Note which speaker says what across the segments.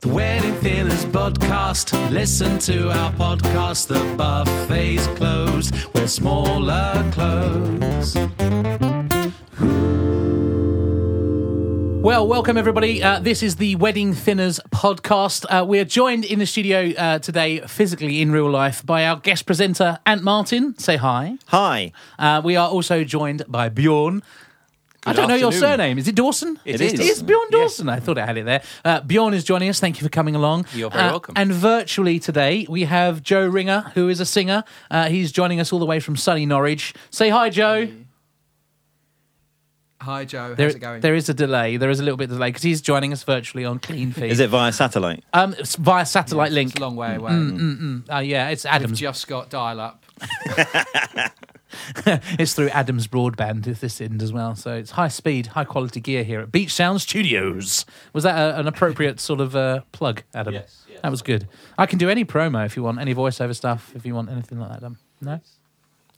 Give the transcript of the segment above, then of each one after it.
Speaker 1: The Wedding Thinners podcast. Listen to our podcast. The buffet's closed. We're smaller clothes. Well, welcome everybody. Uh, this is the Wedding Thinners podcast. Uh, we are joined in the studio uh, today, physically in real life, by our guest presenter, Ant Martin. Say hi.
Speaker 2: Hi.
Speaker 1: Uh, we are also joined by Bjorn. I don't know your
Speaker 3: afternoon.
Speaker 1: surname. Is it Dawson?
Speaker 3: It
Speaker 1: is.
Speaker 3: is.
Speaker 1: It's Bjorn Dawson. I thought I had it there. Uh, Bjorn is joining us. Thank you for coming along.
Speaker 3: You're very
Speaker 1: Uh,
Speaker 3: welcome.
Speaker 1: And virtually today, we have Joe Ringer, who is a singer. Uh, he's joining us all the way from sunny Norwich. Say hi, Joe.
Speaker 4: Hi Joe, how's
Speaker 1: There,
Speaker 4: it going?
Speaker 1: there is a delay. There is a little bit of delay because he's joining us virtually on Clean Feed.
Speaker 2: Is it via satellite?
Speaker 1: Um, it's via satellite link.
Speaker 4: It's a long way away.
Speaker 1: Uh, yeah, it's
Speaker 4: We've
Speaker 1: Adams.
Speaker 4: just got dial up.
Speaker 1: it's through Adams Broadband at this end as well. So it's high speed, high quality gear here at Beach Sound Studios. Was that a, an appropriate sort of uh, plug, Adam?
Speaker 3: Yes, yes.
Speaker 1: That was good. I can do any promo if you want, any voiceover stuff if you want anything like that done. No?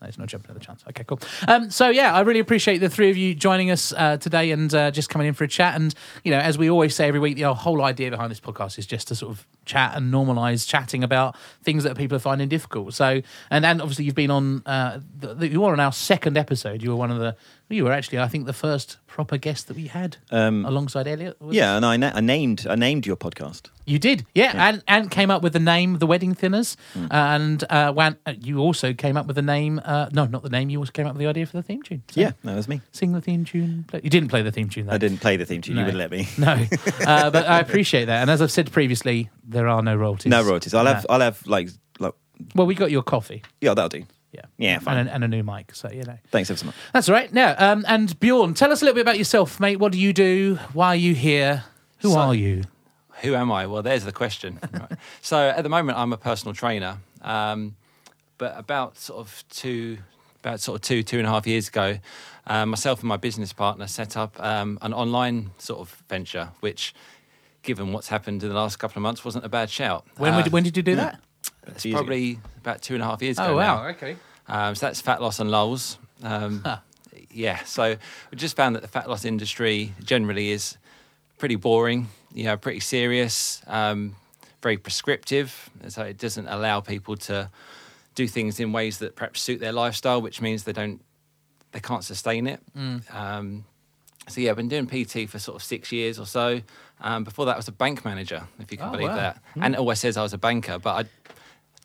Speaker 1: There's No, jumping at the chance. Okay, cool. Um, so yeah, I really appreciate the three of you joining us uh, today and uh, just coming in for a chat. And you know, as we always say every week, the whole idea behind this podcast is just to sort of chat and normalise chatting about things that people are finding difficult. So, and and obviously you've been on, uh, the, you were on our second episode. You were one of the, you were actually, I think, the first proper guest that we had
Speaker 2: Um,
Speaker 1: alongside Elliot. it?
Speaker 2: Yeah, and I, na- I named I named your podcast.
Speaker 1: You did, yeah, And, and came up with the name, the Wedding Thinners,
Speaker 2: Hmm.
Speaker 1: and uh, Wan, uh, you also came up with the name. Uh, no, not the name. You also came up with the idea for the theme tune. So
Speaker 2: Yeah, that was me.
Speaker 1: sing the theme tune. Play. You didn't play the theme tune. Though.
Speaker 2: I didn't play the theme tune.
Speaker 1: No.
Speaker 2: You wouldn't let me.
Speaker 1: No, uh, but I appreciate that. And as I've said previously, there are no royalties.
Speaker 2: No royalties. I'll have. I'll have like, like
Speaker 1: Well, we got your coffee.
Speaker 2: yeah, that'll do.
Speaker 1: Yeah,
Speaker 2: Yeah, fine.
Speaker 1: and, a- and a new mic. So you know.
Speaker 2: Thanks ever so much.
Speaker 1: That's all right. Now, um, and Bjorn, tell us a little bit about yourself, mate. What do you do? Why are you here? Who
Speaker 3: So-
Speaker 1: are you?
Speaker 3: Who am I? Well, there's the question. Right. So at the moment, I'm a personal trainer, um, but about sort of two, about sort of two, two and a half years ago, um, myself and my business partner set up um, an online sort of venture, which, given what's happened in the last couple of months, wasn't a bad shout.
Speaker 1: When,
Speaker 3: Uh,
Speaker 1: would- when did you do that?
Speaker 3: It's
Speaker 2: Few years ago.
Speaker 3: probably about two and a half years ago.
Speaker 1: Oh wow.
Speaker 3: now.
Speaker 1: Okay.
Speaker 3: Um, so that's fat loss and lulls. Um,
Speaker 1: Huh.
Speaker 3: Yeah, so we just found that the fat loss industry generally is pretty boring, you know, pretty serious, um, very prescriptive. So it doesn't allow people to do things in ways that perhaps suit their lifestyle, which means they don't, they can't sustain it.
Speaker 1: Mm.
Speaker 3: Um, so yeah, I've been doing PT for sort of six years or so. Um, before that, I was a bank manager, if you can
Speaker 1: Oh,
Speaker 3: believe
Speaker 1: wow.
Speaker 3: that. And it always says I was a banker, but I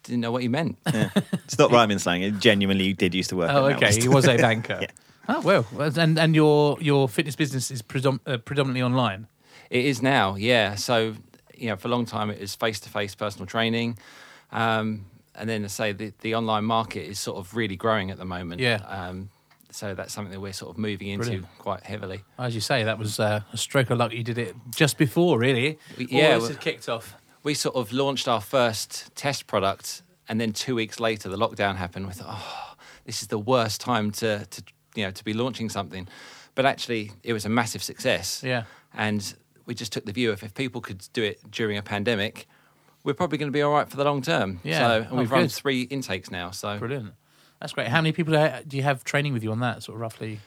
Speaker 3: didn't know what he meant.
Speaker 2: Yeah. it's not rhyming slang. It genuinely did used to work.
Speaker 1: Oh, okay.
Speaker 2: Melrose.
Speaker 1: He was a banker.
Speaker 2: Yeah.
Speaker 1: Oh well, and and your your fitness business is predom- uh, predominantly online.
Speaker 3: It is now, yeah. So, you know, for a long time it was face to face personal training. Um, and then to say the, the online market is sort of really growing at the moment.
Speaker 1: Yeah.
Speaker 3: Um, so that's something that we're sort of moving into
Speaker 1: Brilliant.
Speaker 3: quite heavily.
Speaker 1: As you say, that was uh, a stroke of luck. You did it just before, really.
Speaker 3: We-
Speaker 1: All
Speaker 3: yeah,
Speaker 1: this
Speaker 3: well-
Speaker 1: had kicked off.
Speaker 3: We sort of launched our first test product, and then two weeks later, the lockdown happened. We thought, oh, this is the worst time to, to you know to be launching something, but actually, it was a massive success.
Speaker 1: Yeah.
Speaker 3: and we just took the view of if people could do it during a pandemic, we're probably going to be all right for the long term.
Speaker 1: Yeah.
Speaker 3: So, and
Speaker 1: Oh,
Speaker 3: we've run three intakes now. So,
Speaker 1: Brilliant. That's great. How many people do do you have training with you on that, sort of roughly?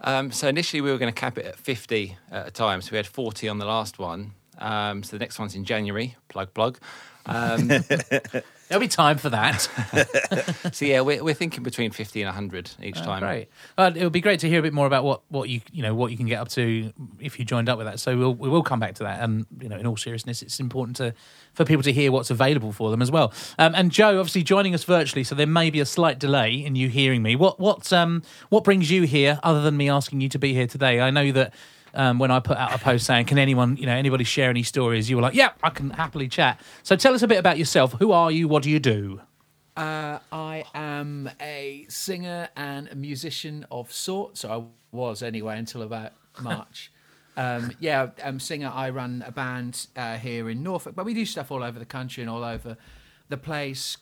Speaker 3: um, so initially we were going to cap it at 50 at a time. So we had 40 on the last one. Um, so the next one's in January. Plug, plug. Um,
Speaker 1: There'll be time for that.
Speaker 3: so yeah, we're, we're thinking between 50 and 100 each
Speaker 1: Oh,
Speaker 3: time.
Speaker 1: Great. Well, it'll be great to hear a bit more about what, what you you know what you can get up to if you joined up with that. So we'll we will come back to that. And you know, in all seriousness, it's important to for people to hear what's available for them as well. Um, and Joe, obviously joining us virtually, so there may be a slight delay in you hearing me. What what um what brings you here, other than me asking you to be here today? I know that. Um, when I put out a post saying, "Can anyone, you know, anybody share any stories?" You were like, "Yeah, I can happily chat." So tell us a bit about yourself. Who are you? What do you do?
Speaker 4: Uh, I am a singer and a musician of sorts. So I was anyway until about March. um, yeah, I'm a singer. I run a band uh, here in Norfolk, but we do stuff all over the country and all over the place.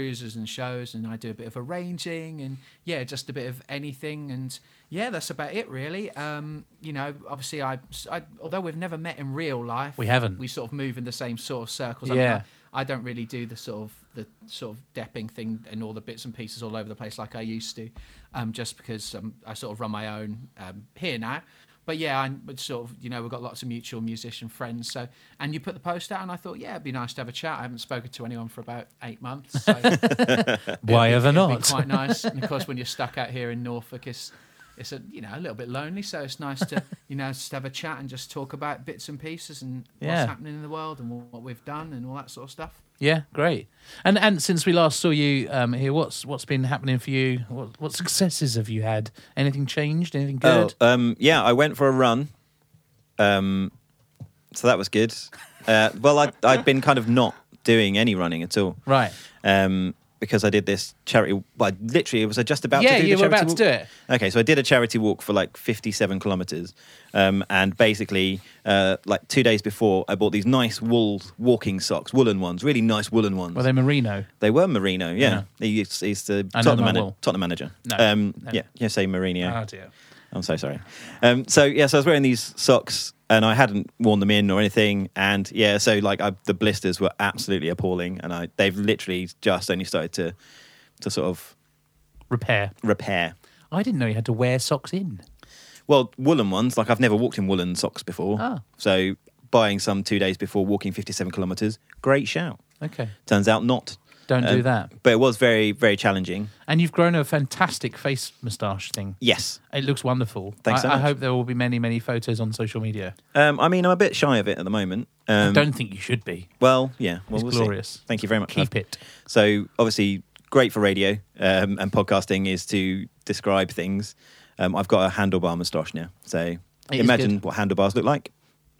Speaker 4: Cruises and shows, and I do a bit of arranging, and yeah, just a bit of anything, and yeah, that's about it really. Um, you know, obviously, I, I although we've never met in real life,
Speaker 1: We haven't.
Speaker 4: We sort of move in the same sort of circles. I
Speaker 1: Yeah.
Speaker 4: mean, I, I don't really do the sort of the sort of depping thing and all the bits and pieces all over the place like I used to, um, just because um, I sort of run my own um, here now. But yeah, I would sort of you know we've got lots of mutual musician friends. So and you put the post out, and I thought yeah, it'd be nice to have a chat. I haven't spoken to anyone for about eight months. So
Speaker 1: Why
Speaker 4: it'd
Speaker 1: ever
Speaker 4: it'd be
Speaker 1: not?
Speaker 4: Quite nice. And of course, when you're stuck out here in Norfolk, it's it's a you know a little bit lonely. So it's nice to you know just have a chat and just talk about bits and pieces and
Speaker 1: Yeah.
Speaker 4: what's happening in the world and what we've done and all that sort of stuff.
Speaker 1: Yeah, great. And and since we last saw you um, here, what's what's been happening for you? What what successes have you had? Anything changed? Anything good?
Speaker 2: Oh, um, yeah, I went for a run. Um, so that was good. Uh, well, I'd, I'd been kind of not doing any running at all
Speaker 1: Right.
Speaker 2: um, because I did this charity. Well, I literally, it was I just about
Speaker 1: yeah,
Speaker 2: to do
Speaker 1: you
Speaker 2: the
Speaker 1: were about to do it.
Speaker 2: Okay, so I did a charity walk for like 57 kilometers. Um, and basically, uh, like two days before, I bought these nice wool walking socks, woolen ones, really nice woolen ones.
Speaker 1: Were they merino?
Speaker 2: They were Merino, yeah.
Speaker 1: Yeah.
Speaker 2: He's, he's the
Speaker 1: I
Speaker 2: Tottenham,
Speaker 1: wool.
Speaker 2: Tottenham manager.
Speaker 1: No,
Speaker 2: um,
Speaker 1: no.
Speaker 2: Yeah, you say Mourinho.
Speaker 1: Oh dear.
Speaker 2: I'm so sorry. Um, so yeah, so I was wearing these socks and I hadn't worn them in or anything, and yeah, so like I, the blisters were absolutely appalling, and I they've literally just only started to to sort of
Speaker 1: Repair.
Speaker 2: repair.
Speaker 1: I didn't know you had to wear socks in.
Speaker 2: Well, woolen ones, like I've never walked in woolen socks before,
Speaker 1: Ah.
Speaker 2: so buying some two days before walking 57 kilometres, great shout.
Speaker 1: Okay.
Speaker 2: Turns out not.
Speaker 1: Don't do
Speaker 2: Um,
Speaker 1: that.
Speaker 2: But it was very very challenging.
Speaker 1: And you've grown a fantastic face moustache thing.
Speaker 2: Yes.
Speaker 1: It looks wonderful.
Speaker 2: Thanks
Speaker 1: I,
Speaker 2: so
Speaker 1: I hope there will be many, many photos on social media.
Speaker 2: Um, I mean, I'm a bit shy of it at the moment. Um,
Speaker 1: I don't think you should be.
Speaker 2: Well, yeah. Well,
Speaker 1: It's
Speaker 2: we'll see.
Speaker 1: glorious.
Speaker 2: Thank you very much.
Speaker 1: Keep it.
Speaker 2: So obviously, great for radio um, and podcasting is to describe things. Um, I've got a handlebar moustache now, so
Speaker 1: It
Speaker 2: imagine what handlebars look like.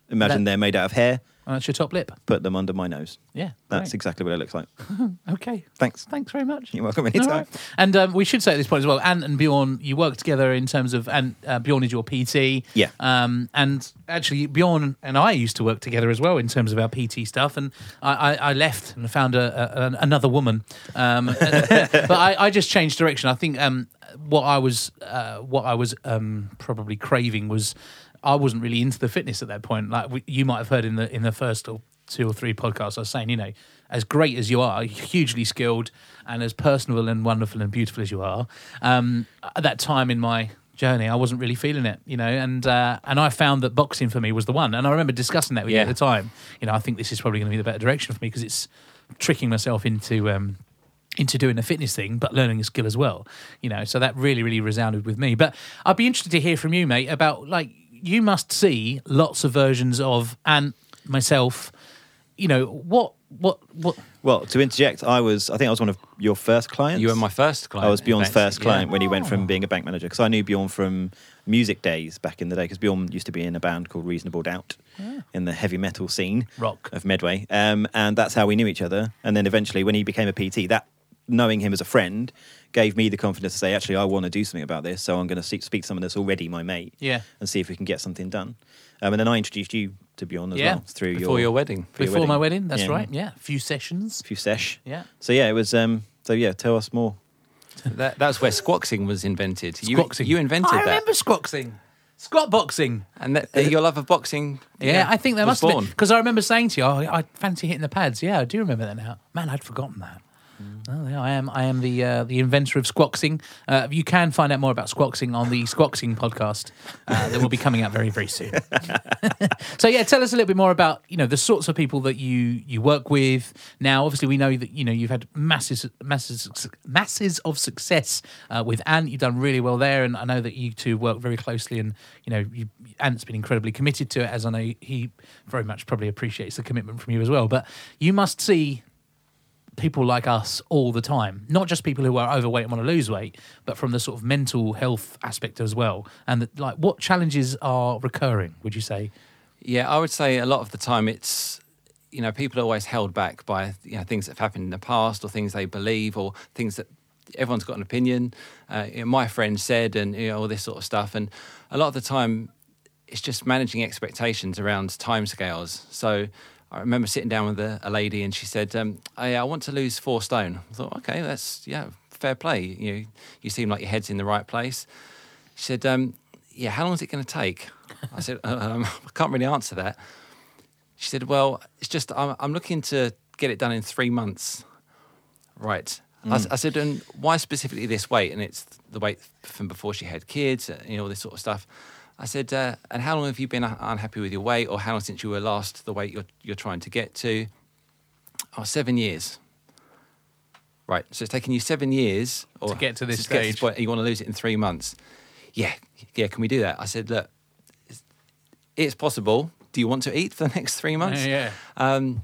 Speaker 2: Imagine
Speaker 1: That-
Speaker 2: they're made out of hair.
Speaker 1: Oh, that's your top lip.
Speaker 2: Put them under my nose.
Speaker 1: Yeah.
Speaker 2: That's
Speaker 1: great.
Speaker 2: exactly what it looks like.
Speaker 1: okay.
Speaker 2: Thanks.
Speaker 1: Thanks very much.
Speaker 2: You're welcome anytime.
Speaker 1: right. And um, we should say at this point as well, Ant and Bjorn, you work together in terms of, and uh, Bjorn is your PT.
Speaker 2: Yeah.
Speaker 1: Um, and actually, Bjorn and I used to work together as well in terms of our PT stuff. And I, I, I left and found a, a, an- another woman. Um, but I, I just changed direction. I think um, what I was, uh, what I was um, probably craving was, I wasn't really into the fitness at that point. Like we, you might have heard in the in the first or two or three podcasts, I was saying, you know, as great as you are, hugely skilled, and as personable and wonderful and beautiful as you are, um, at that time in my journey, I wasn't really feeling it, you know, and uh, and I found that boxing for me was the one, and I remember discussing that with you at the time. You know, I think this is probably going to be the better direction for me because it's tricking myself into. Um, into doing a fitness thing, but learning a skill as well. You know, so that really, really resounded with me. But I'd be interested to hear from you, mate, about like you must see lots of versions of and myself. You know what? What? What?
Speaker 2: Well, to interject, I was. I think I was one of your first clients.
Speaker 3: You were my first client.
Speaker 2: I was
Speaker 3: in
Speaker 2: Bjorn's
Speaker 3: fact.
Speaker 2: first
Speaker 3: Yeah.
Speaker 2: client when he went from being a bank manager because I knew Bjorn from music days back in the day because Bjorn used to be in a band called Reasonable Doubt in the heavy metal scene
Speaker 1: Rock.
Speaker 2: of Medway, um, and that's how we knew each other. And then eventually, when he became a PT, that knowing him as a friend gave me the confidence to say, actually, I want to do something about this, so I'm going to speak, speak to someone that's already my mate,
Speaker 1: Yeah.
Speaker 2: and see if we can get something done. Um, and then I introduced you to Bjorn as
Speaker 1: Yeah.
Speaker 2: well through
Speaker 3: before your wedding.
Speaker 2: for your
Speaker 1: Before my wedding, that's
Speaker 2: Yeah.
Speaker 1: right. Yeah, a few sessions.
Speaker 2: A few sesh.
Speaker 1: Yeah.
Speaker 2: So yeah, it was. Um, so yeah, tell us more.
Speaker 3: That, that's where squoxing was invented. You,
Speaker 1: Squoxing.
Speaker 3: you invented
Speaker 1: I
Speaker 3: that.
Speaker 1: remember squoxing. Squat boxing.
Speaker 3: And that, uh, your love of boxing.
Speaker 1: Yeah, I think there must have
Speaker 3: born.
Speaker 1: been because I remember saying to you, "Oh, I fancy hitting the pads." Yeah, I do remember that now. Man, I'd forgotten that. Oh, yeah, I am. I am the uh, the inventor of squoxing. Uh, you can find out more about squoxing on the Squoxing podcast uh, that will be coming out very very soon. so yeah, tell us a little bit more about you know the sorts of people that you you work with. Now, obviously, we know that you know you've had masses masses masses of success uh, with Ant. You've done really well there, and I know that you two work very closely. And you know, you, Ant's been incredibly committed to it, as I know he very much probably appreciates the commitment from you as well. But you must see people like us all the time, not just people who are overweight and want to lose weight, but from the sort of mental health aspect as well. And that, like, what challenges are recurring? Would you say?
Speaker 3: Yeah, I would say a lot of the time it's you know people are always held back by you know things that have happened in the past or things they believe or things that everyone's got an opinion. Uh, you know, my friend said and you know all this sort of stuff, and a lot of the time it's just managing expectations around timescales. So. I remember sitting down with a, a lady and she said, um, I, I want to lose four stone. I thought, okay, that's, yeah, fair play. You, you seem like your head's in the right place. She said, um, yeah, how long is it going to take? I said, um, I can't really answer that. She said, well, it's just, I'm, I'm looking to get it done in three months. Right. I said, and why specifically this weight? And it's the weight from before she had kids, uh, you know, all this sort of stuff. I said, uh, and how long have you been unhappy with your weight, or how long since you were last the weight you're you're trying to get to? Oh, seven years. Right. So it's taken you seven years or
Speaker 1: To get to this stage.
Speaker 3: point, and you want to lose it in three months. Yeah, yeah. Can we do that? I said, look, it's, it's possible. Do you want to eat for the next three months?
Speaker 1: Yeah, yeah.
Speaker 3: Um,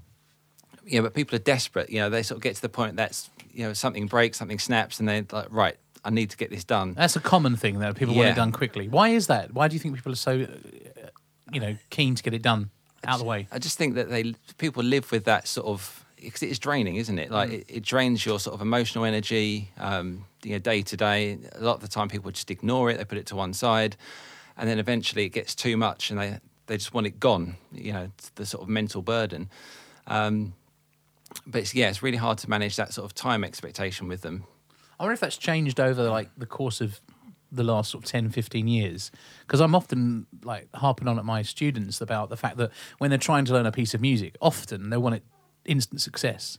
Speaker 3: yeah, but people are desperate. You know, they sort of get to the point that's you know something breaks, something snaps, and they're like, right, I need to get this done.
Speaker 1: That's a common thing though. People want
Speaker 3: Yeah.
Speaker 1: it done quickly. Why is that? Why do you think people are so, uh, you know, keen to get it done out of the way?
Speaker 3: I just think that they people live with that sort of because it is draining, isn't it? Like it, it drains your sort of emotional energy, um, you know, day to day. A lot of the time, people just ignore it; they put it to one side, and then eventually it gets too much, and they they just want it gone. You know, it's the sort of mental burden. Um, but it's, yeah, it's really hard to manage that sort of time expectation with them.
Speaker 1: I wonder if that's changed over like the course of the last sort of 10 15 years because i'm often like harping on at my students about the fact that when they're trying to learn a piece of music often they want it instant success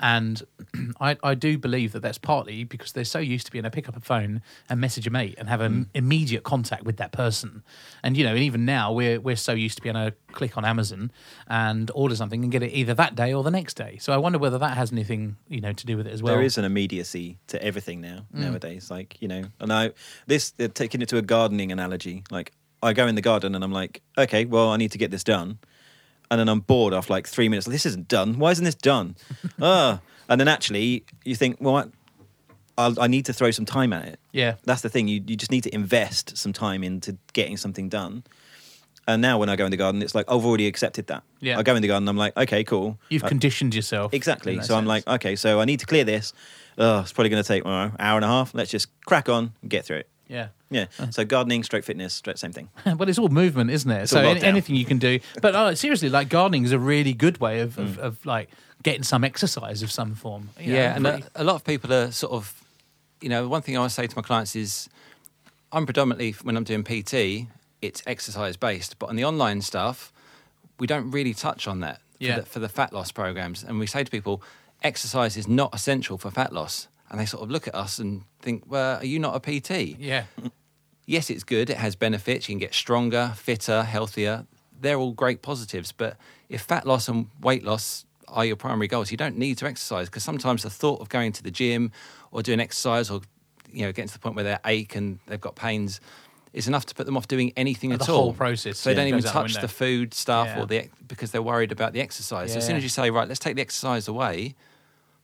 Speaker 1: and I, I do believe that that's partly because they're so used to being able to pick up a phone and message a mate and have an immediate contact with that person. And you know, and even now we're we're so used to being able to click on Amazon and order something and get it either that day or the next day. So I wonder whether that has anything you know to do with it as well.
Speaker 2: there is an immediacy to everything now
Speaker 1: Mm.
Speaker 2: nowadays. Like you know, and I this taking it to a gardening analogy. Like I go in the garden and I'm like, okay, well I need to get this done, and then I'm bored after like three minutes. This isn't done. Why isn't this done? ah, and then actually you think, well, I, I'll, I need to throw some time at it.
Speaker 1: yeah.
Speaker 2: That's the thing. You you just need to invest some time into getting something done. And now when I go in the garden, it's like I've already accepted that.
Speaker 1: Yeah.
Speaker 2: I go in the garden, I'm like, okay, cool.
Speaker 1: You've
Speaker 2: Uh,
Speaker 1: conditioned yourself.
Speaker 2: Exactly. So I'm like, okay, so I need to clear this. Oh, it's probably going to take well, an hour and a half. Let's just crack on and get through it.
Speaker 1: Yeah.
Speaker 2: Yeah. So gardening, stroke fitness, stroke same thing.
Speaker 1: but it's all movement, isn't it?
Speaker 2: It's
Speaker 1: so
Speaker 2: all
Speaker 1: any,
Speaker 2: lockdown.
Speaker 1: anything you can do. But uh, seriously, like gardening is a really good way of,
Speaker 2: Mm.
Speaker 1: of, of like getting some exercise of some form. You know,
Speaker 3: yeah, and
Speaker 1: pretty-
Speaker 3: a, a lot of people are sort of, you know, one thing I always say to my clients is, I'm predominantly when I'm doing PT, it's exercise based, but on the online stuff, we don't really touch on that for,
Speaker 1: Yeah.
Speaker 3: the, for the fat loss programs, and we say to people, exercise is not essential for fat loss, and they sort of look at us and think, well, are you not a PT?
Speaker 1: yeah.
Speaker 3: yes, it's good. It has benefits. You can get stronger, fitter, healthier. They're all great positives. But if fat loss and weight loss are your primary goals, you don't need to exercise because sometimes the thought of going to the gym or doing exercise or you know getting to the point where they ache and they've got pains is enough to put them off doing anything
Speaker 1: The
Speaker 3: at
Speaker 1: whole
Speaker 3: all.
Speaker 1: process,
Speaker 3: So they
Speaker 1: yeah,
Speaker 3: don't even
Speaker 1: goes the
Speaker 3: touch the food stuff
Speaker 1: Yeah.
Speaker 3: or the because they're worried about the exercise. So as soon as you say right, let's take the exercise away,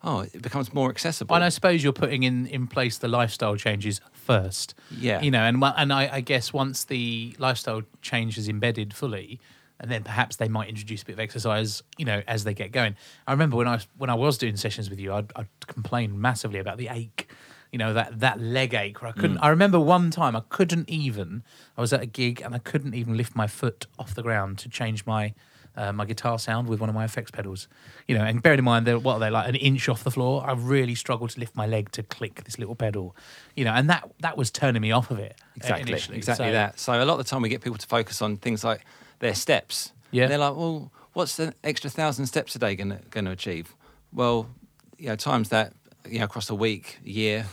Speaker 3: oh, it becomes more accessible.
Speaker 1: And I suppose you're putting in, in place the lifestyle changes first.
Speaker 3: Yeah.
Speaker 1: You know, and and I, I guess once the lifestyle change is embedded fully, and then perhaps they might introduce a bit of exercise, you know, as they get going. I remember when I when I was doing sessions with you, I'd, I'd complain massively about the ache. You know that that leg ache where I couldn't. Mm. I remember one time I couldn't even. I was at a gig and I couldn't even lift my foot off the ground to change my uh, my guitar sound with one of my effects pedals. You know, and bearing in mind they're what are they like an inch off the floor. I really struggled to lift my leg to click this little pedal. You know, and that that was turning me off of it. uh,
Speaker 3: Exactly,
Speaker 1: initially.
Speaker 3: exactly
Speaker 1: So-
Speaker 3: that. So a lot of the time we get people to focus on things like their steps.
Speaker 1: Yeah.
Speaker 3: And they're like, well, what's the extra thousand steps a day going to achieve? Well, you know, times that you know across a week, a year,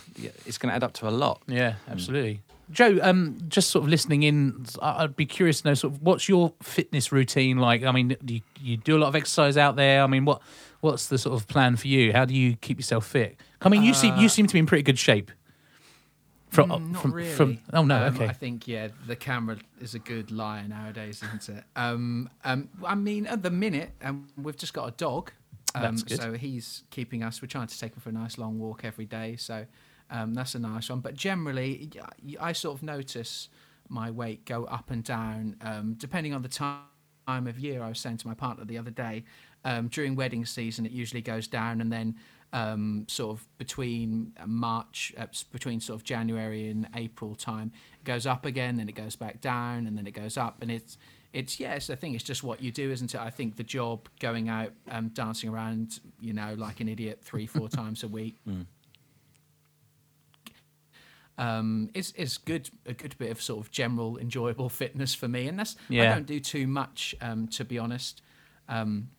Speaker 3: it's going to add up to a lot.
Speaker 1: Yeah, absolutely. Joe, um, just sort of listening in, I'd be curious to know sort of what's your fitness routine like. I mean, do you, you do a lot of exercise out there? I mean, what what's the sort of plan for you? How do you keep yourself fit? I mean, you seem you seem to be in pretty good shape. From
Speaker 4: Mm, not
Speaker 1: from,
Speaker 4: really.
Speaker 1: from oh no,
Speaker 4: Um,
Speaker 1: okay,
Speaker 4: I think yeah, the camera is a good liar nowadays, isn't it? Um, um, I mean, at the minute, um, we've just got a dog, um, so he's keeping us. We're trying to take him for a nice long walk every day, so um, that's a nice one. But generally, I sort of notice my weight go up and down um, depending on the time of year. I was saying to my partner the other day, um, during wedding season, it usually goes down, and then um, sort of between March, uh, between sort of January and April time, it goes up again, then it goes back down, and then it goes up, and it's it's yes, I think it's just what you do, isn't it? I think the job going out, um, dancing around, you know, like an idiot three, four times a week. Um, is is good a good bit of sort of general enjoyable fitness for me, and that's I don't do too much um, to be honest. Um,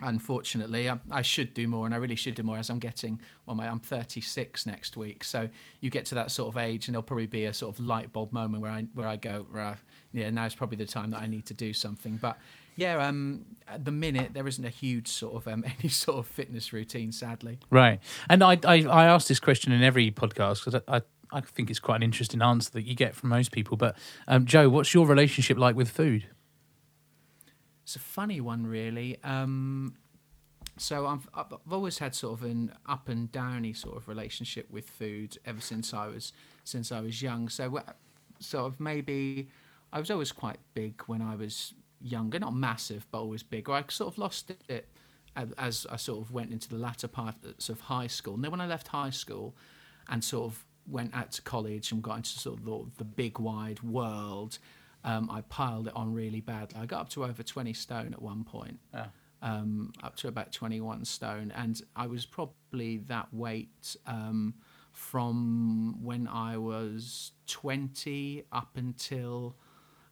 Speaker 4: unfortunately. I, I should do more, and I really should do more as I'm getting. Well, my, I'm 36 next week, so you get to that sort of age, and there'll probably be a sort of light bulb moment where I where I go, right, yeah, now's probably the time that I need to do something. But yeah, um, at the minute there isn't a huge sort of um, any sort of fitness routine, sadly.
Speaker 1: Right. And I, I, I ask this question in every podcast because I, I, I think it's quite an interesting answer that you get from most people. But um, Joe, what's your relationship like with food?
Speaker 4: It's a funny one, really. Um, so I've, I've always had sort of an up and downy sort of relationship with food ever since I was since I was young. So uh, sort of maybe I was always quite big when I was younger, not massive, but always big. Or I sort of lost it as- I sort of went into the latter parts of high school. And then when I left high school and sort of went out to college and got into sort of the, the big wide world, um, I piled it on really badly. I got up to over 20 stone at one point, um, up to about 21 stone. And I was probably that weight um, from when I was 20 up until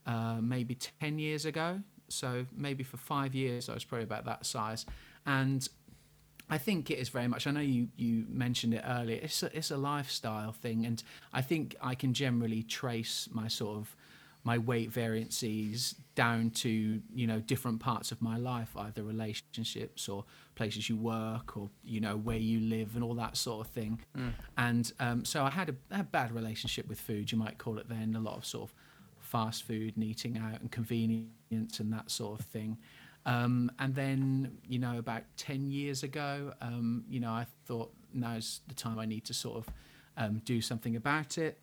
Speaker 4: uh, maybe 10 years ago. So maybe for five years, I was probably about that size. And I think it is very much. I know you, you mentioned it earlier. It's a, it's a lifestyle thing, and I think I can generally trace my sort of my weight variances down to you know different parts of my life, either relationships or places you work or you know where you live and all that sort of thing. And um, so I had a, a bad relationship with food, you might call it then. A lot of sort of fast food and eating out and convenience and that sort of thing. Um, and then, you know, about 10 years ago, um, you know, I thought now's the time I need to sort of um, do something about it.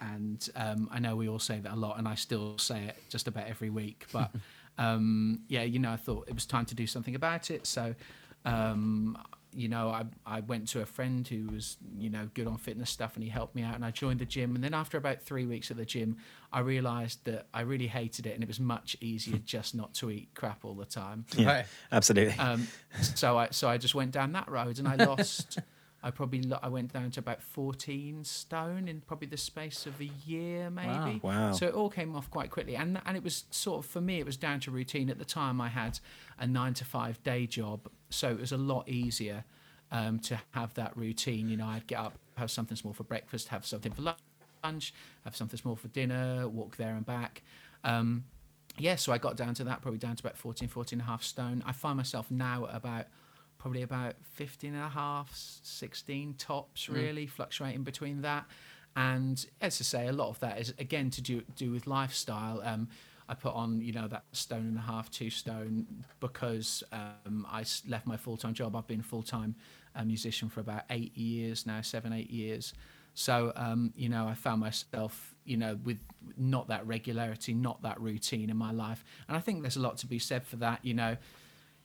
Speaker 4: And um, I know we all say that a lot, and I still say it just about every week. But um, yeah, you know, I thought it was time to do something about it. So, um, you know, I, I went to a friend who was, you know, good on fitness stuff and he helped me out and I joined the gym. And then after about three weeks at the gym, I realized that I really hated it and it was much easier just not to eat crap all the time.
Speaker 2: Yeah,
Speaker 1: Right.
Speaker 2: absolutely.
Speaker 4: Um, so I so I just went down that road and I lost. I probably lo- I went down to about fourteen stone in probably the space of a year, maybe.
Speaker 2: Wow.
Speaker 4: So it all came off quite quickly, and and it was sort of for me, it was down to routine. At the time, I had a nine to five day job, so it was a lot easier um, to have that routine. You know, I'd get up, have something small for breakfast, have something for lunch, have something small for dinner, walk there and back. Um, yeah, so I got down to that, probably down to about 14, 14 and a half stone. I find myself now at about probably about 15 and a half, 16 tops, really, fluctuating between that. And as I say, a lot of that is again to do do with lifestyle. Um, I put on, you know, that stone and a half, two stone, because um, I left my full time job. I've been full time a musician for about eight years now, seven, eight years. So, um, you know, I found myself, you know, with not that regularity, not that routine in my life. And I think there's a lot to be said for that, you know.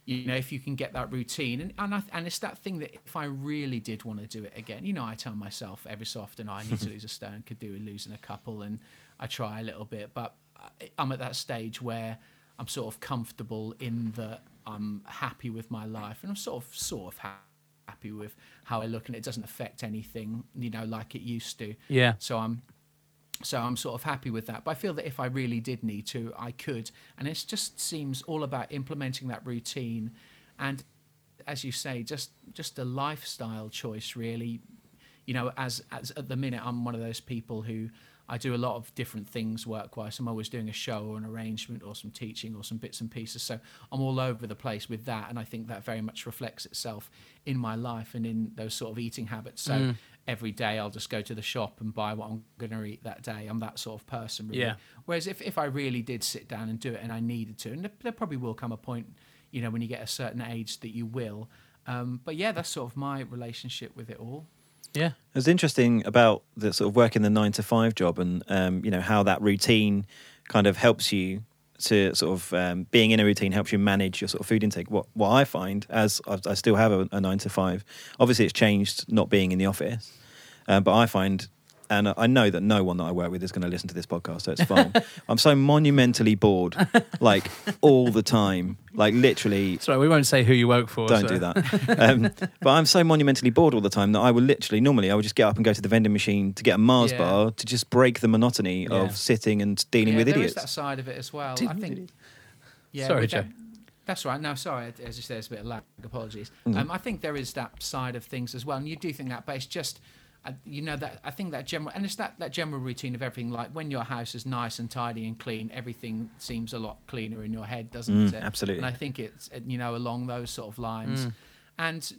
Speaker 4: You know, if you can get that routine, and and, I, and it's that thing that if I really did want to do it again, you know, I tell myself every so often, "Oh, I need to lose a stone, could do with losing a couple, and I try a little bit, but I'm at that stage where I'm sort of comfortable in that I'm happy with my life, and I'm sort of sort of ha- happy with how I look, and it doesn't affect anything, you know, like it used to.
Speaker 1: Yeah.
Speaker 4: So I'm so I'm sort of happy with that. But I feel that if I really did need to, I could. And it just seems all about implementing that routine, and as you say, just just a lifestyle choice, really. You know, as as at the minute, I'm one of those people who I do a lot of different things work-wise. I'm always doing a show or an arrangement or some teaching or some bits and pieces. So I'm all over the place with that, and I think that very much reflects itself in my life and in those sort of eating habits. So mm. Every day I'll just go to the shop and buy what I'm going to eat that day. I'm that sort of person, really.
Speaker 1: Yeah.
Speaker 4: Whereas if, if I really did sit down and do it and I needed to, and there, there probably will come a point, you know, when you get a certain age that you will. Um, but yeah, that's sort of my relationship with it all.
Speaker 1: Yeah.
Speaker 2: It was interesting about the sort of working the nine to five job and um, you know how that routine kind of helps you to sort of um, being in a routine helps you manage your sort of food intake. What what I find as I, I still have a, a nine to five, obviously it's changed not being in the office, uh, but I find. And I know that no one that I work with is going to listen to this podcast, so it's fine. I'm so monumentally bored, like all the time, like literally
Speaker 1: Sorry, we won't say who you work for.
Speaker 2: don't
Speaker 1: so-
Speaker 2: do that. Um, but I'm so monumentally bored all the time that I will literally, normally, I would just get up and go to the vending machine to get a Mars
Speaker 4: Yeah.
Speaker 2: bar to just break the monotony
Speaker 1: Yeah.
Speaker 2: of sitting and dealing
Speaker 4: yeah,
Speaker 2: with
Speaker 4: there
Speaker 2: idiots.
Speaker 4: is that side of it as well.
Speaker 1: Dealing
Speaker 4: I think. Yeah,
Speaker 1: Sorry, Joe.
Speaker 4: That's right. No, sorry. As you say, there's a bit of lag. Apologies.
Speaker 2: Mm.
Speaker 4: Um, I think there is that side of things as well, and you do think that, but it's just, you know, that I think that general, and it's that that general routine of everything. Like when your house is nice and tidy and clean, everything seems a lot cleaner in your head, doesn't
Speaker 2: Mm,
Speaker 4: it?
Speaker 2: absolutely.
Speaker 4: And I think it's you know along those sort of lines,
Speaker 1: Mm.
Speaker 4: and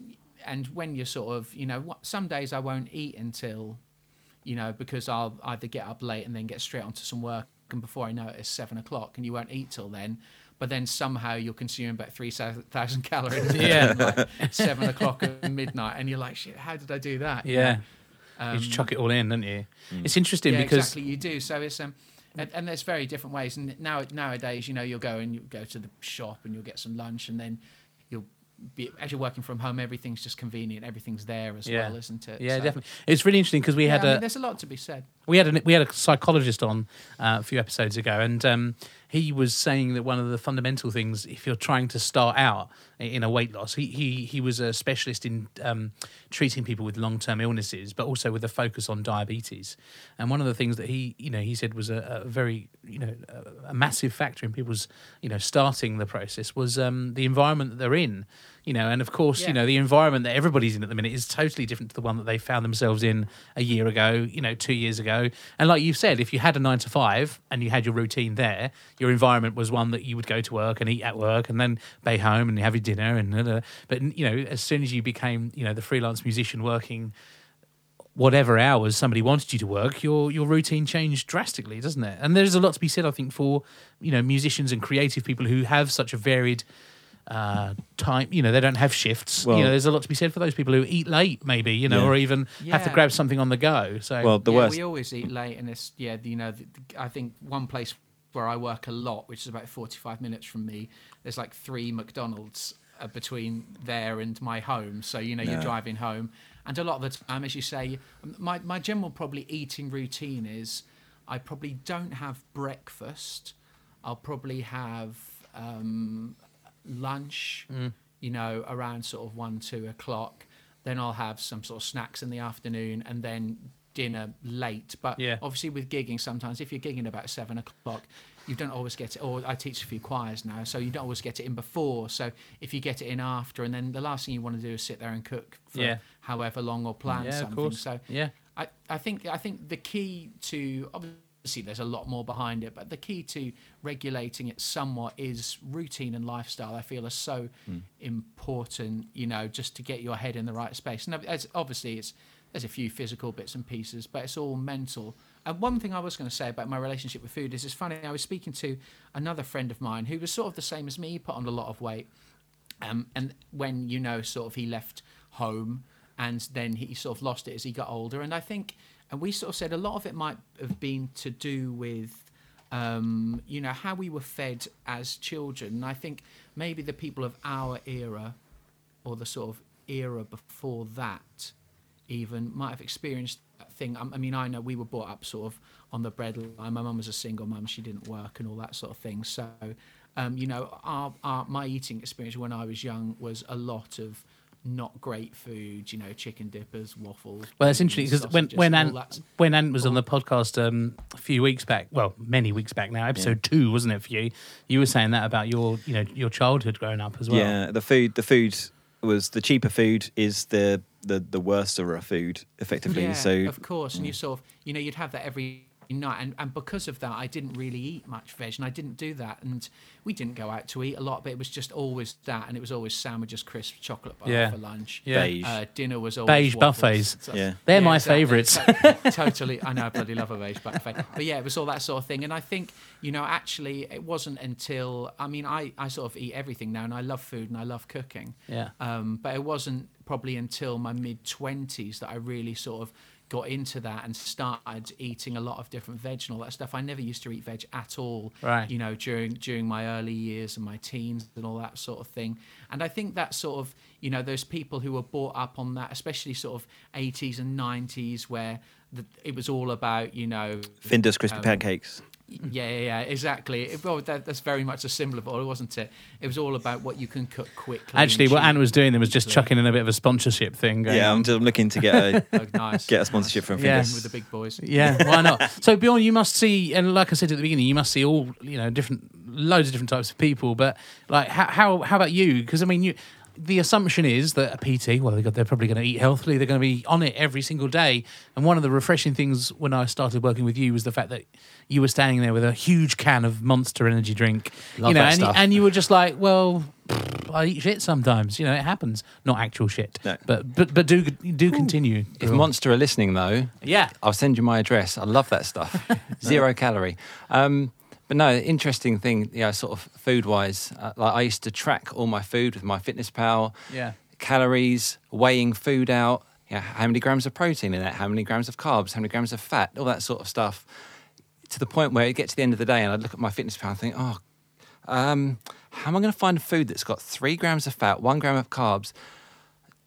Speaker 4: and when you're sort of you know what, some days I won't eat until, you know, because I'll either get up late and then get straight onto some work, and before I know it, it's seven o'clock, and you won't eat till then. But then somehow you're consuming about three thousand calories.
Speaker 1: Yeah.
Speaker 4: like seven o'clock and midnight, and you're like, shit, how did I do that?
Speaker 1: Yeah.
Speaker 4: Um,
Speaker 1: you just chuck it all in, don't you? It's interesting
Speaker 4: yeah,
Speaker 1: because
Speaker 4: exactly, you do. So it's um, and, and there's very different ways. And now nowadays, you know, you'll go and you go to the shop and you'll get some lunch, and then you'll be as you're working from home, everything's just convenient. Everything's there as
Speaker 1: Yeah.
Speaker 4: well, isn't it?
Speaker 1: yeah,
Speaker 4: So-
Speaker 1: definitely. It's really interesting because we
Speaker 4: Yeah,
Speaker 1: had
Speaker 4: I mean,
Speaker 1: a
Speaker 4: there's a lot to be said.
Speaker 1: we had a we had a psychologist on uh, a few episodes ago, and um, he was saying that one of the fundamental things, if you're trying to start out in a weight loss, he he, he was a specialist in um, treating people with long term illnesses, but also with a focus on diabetes. And one of the things that he you know he said was a, a very you know a, a massive factor in people's you know starting the process was um, the environment that they're in. You know, and of course,
Speaker 4: Yeah.
Speaker 1: you know the environment that everybody's in at the minute is totally different to the one that they found themselves in a year ago, you know, two years ago. And like you said, if you had a nine to five and you had your routine there, your environment was one that you would go to work and eat at work and then be home and have your dinner and da. but you know, as soon as you became, you know, the freelance musician working whatever hours somebody wanted you to work, your your routine changed drastically, doesn't it? And there's a lot to be said, I think, for you know musicians and creative people who have such a varied uh, time. You know, they don't have shifts.
Speaker 2: Well-
Speaker 1: you know, there's a lot to be said for those people who eat late, maybe. You know,
Speaker 2: Yeah.
Speaker 1: or even have to grab something on the go. So
Speaker 2: Well, the
Speaker 4: yeah,
Speaker 2: worst.
Speaker 4: we always eat late, and it's yeah, you know, the, the- I think one place where I work a lot, which is about forty-five minutes from me, there's like three McDonald's uh, between there and my home. So you know,
Speaker 2: Yeah.
Speaker 4: you're driving home, and a lot of the time, as you say, my my general probably eating routine is I probably don't have breakfast. I'll probably have um, lunch, mm. you know, around sort of one, two o'clock. Then I'll have some sort of snacks in the afternoon and then dinner late. But
Speaker 1: Yeah.
Speaker 4: obviously, with gigging, sometimes if you're gigging about seven o'clock, you don't always get it. Or I teach a few choirs now, so you don't always get it in before. So if you get it in after, and then the last thing you want to do is sit there and cook for
Speaker 1: Yeah.
Speaker 4: however long or plan
Speaker 1: yeah,
Speaker 4: something.
Speaker 1: of course.
Speaker 4: So
Speaker 1: yeah,
Speaker 4: I, I think I think the key to obviously there's a lot more behind it, but the key to regulating it somewhat is routine and lifestyle. I feel are so important, you know, just to get your head in the right space. And as, obviously, it's there's a few physical bits and pieces, but it's all mental. And one thing I was going to say about my relationship with food is it's funny. I was speaking to another friend of mine who was sort of the same as me, put on a lot of weight. Um, and when you know, sort of, he left home, and then he sort of lost it as he got older. And I think, and we sort of said a lot of it might have been to do with, um, you know, how we were fed as children. And I think maybe the people of our era, or the sort of era before that, even might have experienced that thing. I mean, I know we were brought up sort of on the breadline. My mum was a single mum; she didn't work and all that sort of thing. So, um, you know, our, our my eating experience when I was young was a lot of not great food. You know, chicken dippers, waffles.
Speaker 1: Well, that's interesting because when when Ant,
Speaker 4: that-
Speaker 1: when Ant was on the podcast um, a few weeks back, well, many weeks back now, episode two, wasn't it for you? You were saying that about your you know your childhood growing up as well.
Speaker 2: Yeah, the food. The food was the cheaper food is the the the worst of our food effectively.
Speaker 4: Yeah,
Speaker 2: so
Speaker 4: of course, and you sort of, you know, you'd have that every night, and, and because of that, I didn't really eat much veg, and I didn't do that, and we didn't go out to eat a lot, but it was just always that, and it was always sandwiches, crisps, chocolate bar
Speaker 1: Yeah.
Speaker 4: for lunch.
Speaker 1: Yeah.
Speaker 2: beige.
Speaker 4: Uh, dinner was always
Speaker 1: Beige
Speaker 4: waffles.
Speaker 1: buffets.
Speaker 4: So-
Speaker 2: Yeah.
Speaker 1: They're my
Speaker 4: exactly.
Speaker 1: favourites.
Speaker 4: Totally, I know, I bloody love a beige buffet. But yeah, it was all that sort of thing, and I think you know, actually, it wasn't until I mean, I I sort of eat everything now, and I love food and I love cooking.
Speaker 1: Yeah.
Speaker 4: Um, but it wasn't probably until my mid twenties that I really sort of got into that and started eating a lot of different veg and all that stuff. I never used to eat veg at all.
Speaker 1: Right.
Speaker 4: You know, during during my early years and my teens and all that sort of thing. And I think that sort of you know those people who were brought up on that, especially sort of eighties and nineties, where the, it was all about you know
Speaker 2: Findus crispy
Speaker 4: Um,
Speaker 2: pancakes. Mm-hmm.
Speaker 4: yeah, yeah, yeah, exactly. It, well, that, that's very much a symbol of it, all, wasn't it? It was all about what you can cook quickly.
Speaker 1: Actually, what. Ant was doing there was just
Speaker 4: Yeah.
Speaker 1: chucking in a bit of a sponsorship thing. Going
Speaker 2: Yeah. I'm, just, I'm looking to get a
Speaker 4: Oh, nice.
Speaker 2: get a sponsorship from
Speaker 1: Yeah.
Speaker 4: With the big boys.
Speaker 1: Yeah, why not? so Bjorn, you must see, and like I said at the beginning, you must see all you know different loads of different types of people, but like how how, how about you? Because I mean, you. The assumption is that a PT, well, they're probably going to eat healthily. They're going to be on it every single day. And one of the refreshing things when I started working with you was the fact that you were standing there with a huge can of Monster Energy drink,
Speaker 3: Love
Speaker 1: you know,
Speaker 3: that
Speaker 1: and,
Speaker 3: stuff.
Speaker 1: and you were just like, well, I eat shit sometimes. You know, it happens. Not actual shit,
Speaker 2: No.
Speaker 1: but but but do do continue.
Speaker 3: If Monster are listening, though,
Speaker 1: yeah,
Speaker 3: I'll send you my address. I love that stuff. Zero calorie. Um, but no, interesting thing, yeah, sort of food wise. Uh, like I used to track all my food with MyFitnessPal,
Speaker 1: yeah.
Speaker 3: calories, weighing food out, yeah, how many grams of protein in it, how many grams of carbs, how many grams of fat, all that sort of stuff. To the point where it gets to the end of the day and I'd look at MyFitnessPal and think, oh, um, how am I going to find a food that's got three grams of fat, one gram of carbs?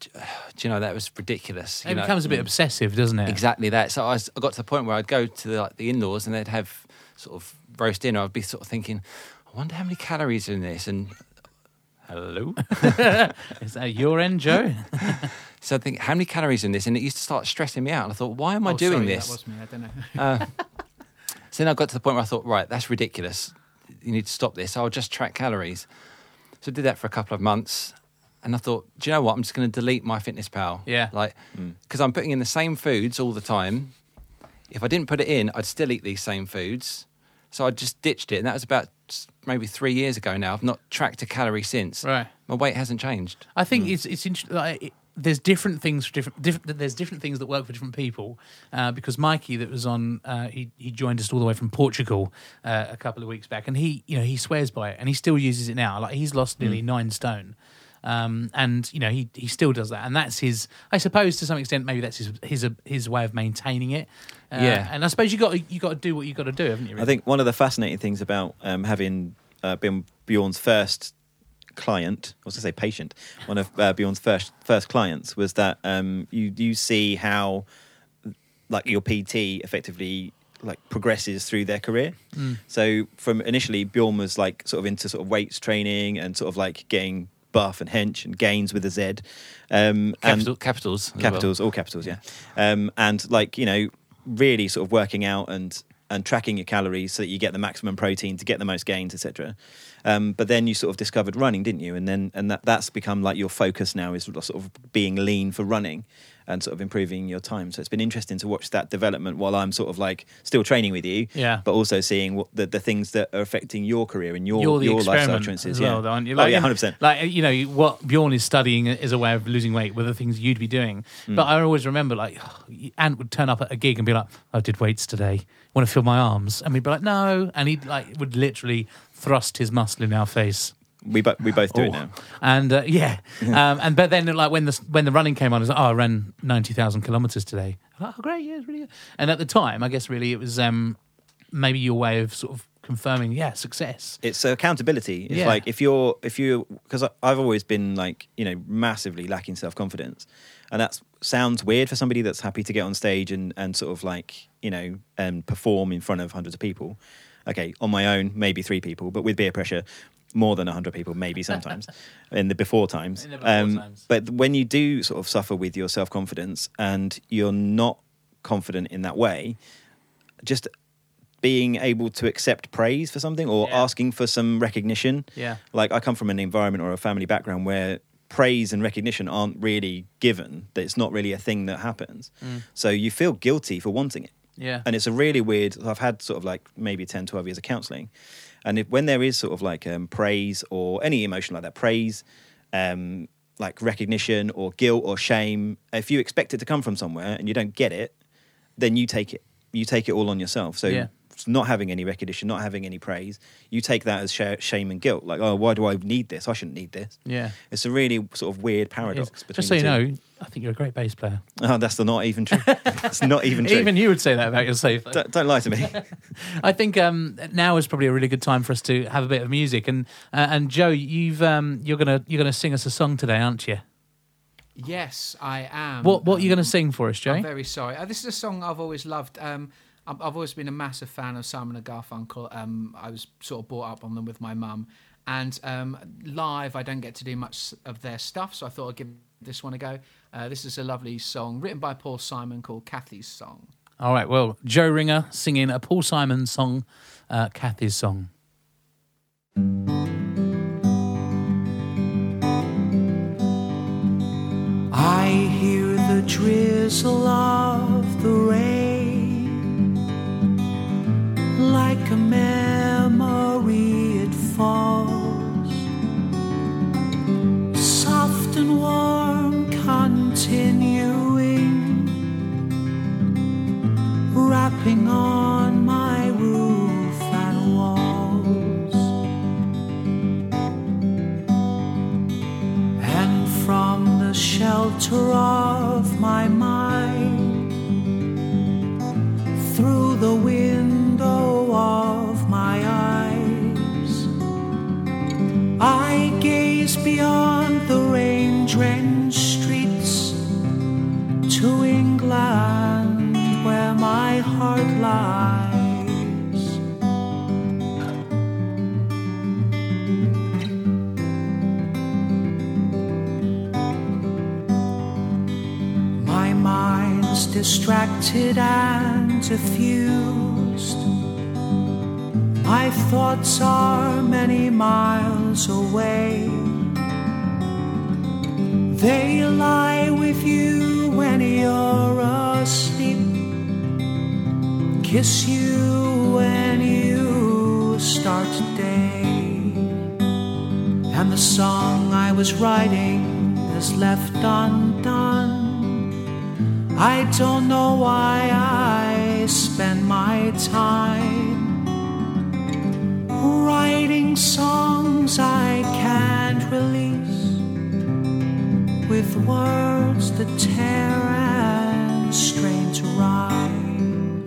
Speaker 3: Do you know that was ridiculous? You
Speaker 1: It
Speaker 3: know?
Speaker 1: becomes a bit obsessive, doesn't it?
Speaker 3: Exactly that. So I, was, I got to the point where I'd go to the, like, the in-laws and they'd have sort of roast dinner. I'd be sort of thinking, I wonder how many calories are in this. And hello.
Speaker 1: Is that your end, Joe?
Speaker 3: so I think how many calories in this, and it used to start stressing me out. And I thought, why am I
Speaker 4: Oh,
Speaker 3: doing
Speaker 4: sorry,
Speaker 3: this?
Speaker 4: That was me. I don't know.
Speaker 3: Uh, so then I got to the point where I thought, right, that's ridiculous. You need to stop this. I'll just track calories. So I did that for a couple of months. And I thought, do you know what? I'm just going to delete MyFitnessPal.
Speaker 1: Yeah.
Speaker 3: Like, because I'm putting in the same foods all the time. If I didn't put it in, I'd still eat these same foods. So I just ditched it. And that was about maybe three years ago now. I've not tracked a calorie since.
Speaker 1: Right.
Speaker 3: My weight hasn't changed.
Speaker 1: I think it's it's interesting. Like, it, there's different things for different, different. There's different things that work for different people. Uh, because Mikey, that was on, uh, he he joined us all the way from Portugal uh, a couple of weeks back, and he you know he swears by it, and he still uses it now. Like he's lost nearly nine stone. Um, and you know he he still does that, and that's his. I suppose to some extent, maybe that's his his his way of maintaining it. Uh,
Speaker 3: Yeah.
Speaker 1: and I suppose you got you got to do what you got to do, haven't you?
Speaker 2: I think one of the fascinating things about um, having uh, been Bjorn's first client, I was to say patient, one of uh, Bjorn's first first clients was that um, you you see how like your PT effectively like progresses through their career. So from initially Bjorn was like sort of into sort of weights training and sort of like getting buff and hench and gains with a Z. Um, and-
Speaker 3: Capital, capitals. well.
Speaker 2: capitals, all capitals, yeah. Um, and like you know, really sort of working out and and tracking your calories so that you get the maximum protein to get the most gains, etc. Um, but then you sort of discovered running, didn't you? And then and that that's become like your focus now is sort of being lean for running and sort of improving your time. So it's been interesting to watch that development while I'm sort of like still training with you,
Speaker 1: Yeah.
Speaker 2: but also seeing what the, the things that are affecting your career and your your lifestyle choices.
Speaker 1: as
Speaker 2: yeah.
Speaker 1: though, aren't you?
Speaker 2: oh yeah, hundred percent.
Speaker 1: Like you know what Bjorn is studying is a way of losing weight were the things you'd be doing.
Speaker 2: Hmm.
Speaker 1: But I always remember like Ant would turn up at a gig and be like, "I did weights today. Want to feel my arms?" And we'd be like, "No," and he'd like would literally thrust his muscle in our face.
Speaker 2: We bo- we both do it
Speaker 1: Oh.
Speaker 2: now.
Speaker 1: And uh, yeah, um, and but then like when the when the running came on, I was like, "Oh, I ran ninety thousand kilometers today." I'm like, oh, great, yeah, it's really good. And at the time, I guess really it was um, maybe your way of sort of confirming, yeah, success.
Speaker 2: it's accountability. It's
Speaker 1: Yeah.
Speaker 2: like if you're if you because I've always been like you know massively lacking self confidence, and that sounds weird for somebody that's happy to get on stage and and sort of like you know and perform in front of hundreds of people. Okay, on my own, maybe three people, but with beer pressure, more than hundred people, maybe sometimes in the before times.
Speaker 1: In the before um, times.
Speaker 2: But when you do sort of suffer with your self confidence and you're not confident in that way, just being able to accept praise for something or
Speaker 1: Yeah.
Speaker 2: asking for some recognition.
Speaker 1: Yeah.
Speaker 2: Like I come from an environment or a family background where praise and recognition aren't really given. That it's not really a thing that happens. Mm. So you feel guilty for wanting it.
Speaker 1: Yeah,
Speaker 2: And it's a really weird I've had sort of like maybe 10 12 years of counseling. And if, when there is sort of like um, praise or any emotion like that, praise um, like recognition or guilt or shame, if you expect it to come from somewhere and you don't get it, then you take it. You take it all on yourself. So
Speaker 1: Yeah.
Speaker 2: Not having any recognition, not having any praise, you take that as sh- shame and guilt. Like, oh, why do I need this? I shouldn't need this.
Speaker 1: yeah.
Speaker 2: It's a really sort of weird paradox. Between
Speaker 1: Just so
Speaker 2: the
Speaker 1: you
Speaker 2: two.
Speaker 1: know, I think you're a great bass player.
Speaker 2: oh, that's not even true. it's not even true.
Speaker 1: Even you would say that about yourself.
Speaker 2: don't, don't lie to me.
Speaker 1: I think um, now is probably a really good time for us to have a bit of music. And uh, and Joe, you've um, you're gonna you're gonna sing us a song today, aren't you?
Speaker 4: Yes, I am.
Speaker 1: What what are you
Speaker 4: Um,
Speaker 1: gonna sing for us, Joe?
Speaker 4: I'm very sorry. Uh, this is a song I've always loved. Um, I've, I've always been a massive fan of Simon and Garfunkel. Um, I was sort of brought up on them with my mum. And um, live, I don't get to do much of their stuff, so I thought I'd give this one a go. Uh, this is a lovely song written by Paul Simon called Kathy's Song.
Speaker 1: All right. Well, Joe Ringer singing a Paul Simon song, uh, Kathy's song.
Speaker 4: I hear the drizzle of the rain like a memory it falls. Soft and warm continuing. Rapping on my roof and walls. And from the shelter of my mind through the window beyond the rain drenched streets to England where my heart lies My mind's distracted and diffused. My thoughts are many miles away. They lie with you when you're asleep. Kiss you when you start today. And the song I was writing is left undone. I don't know why I spend my time writing songs I can't release with words that tear and strain to rhyme.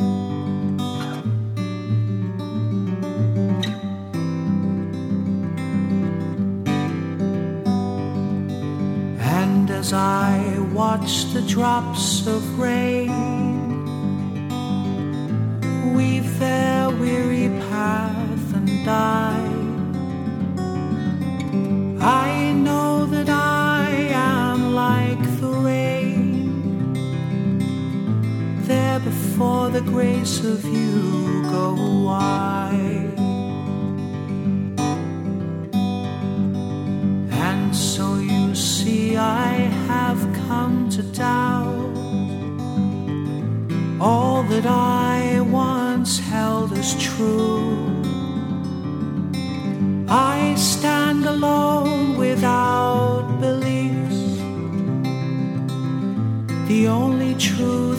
Speaker 4: And as I watch the drops of rain weave their weary path and die, before the grace of you go wide. And so you see, I have come to doubt all that I once held as true. I stand alone without beliefs. The only truth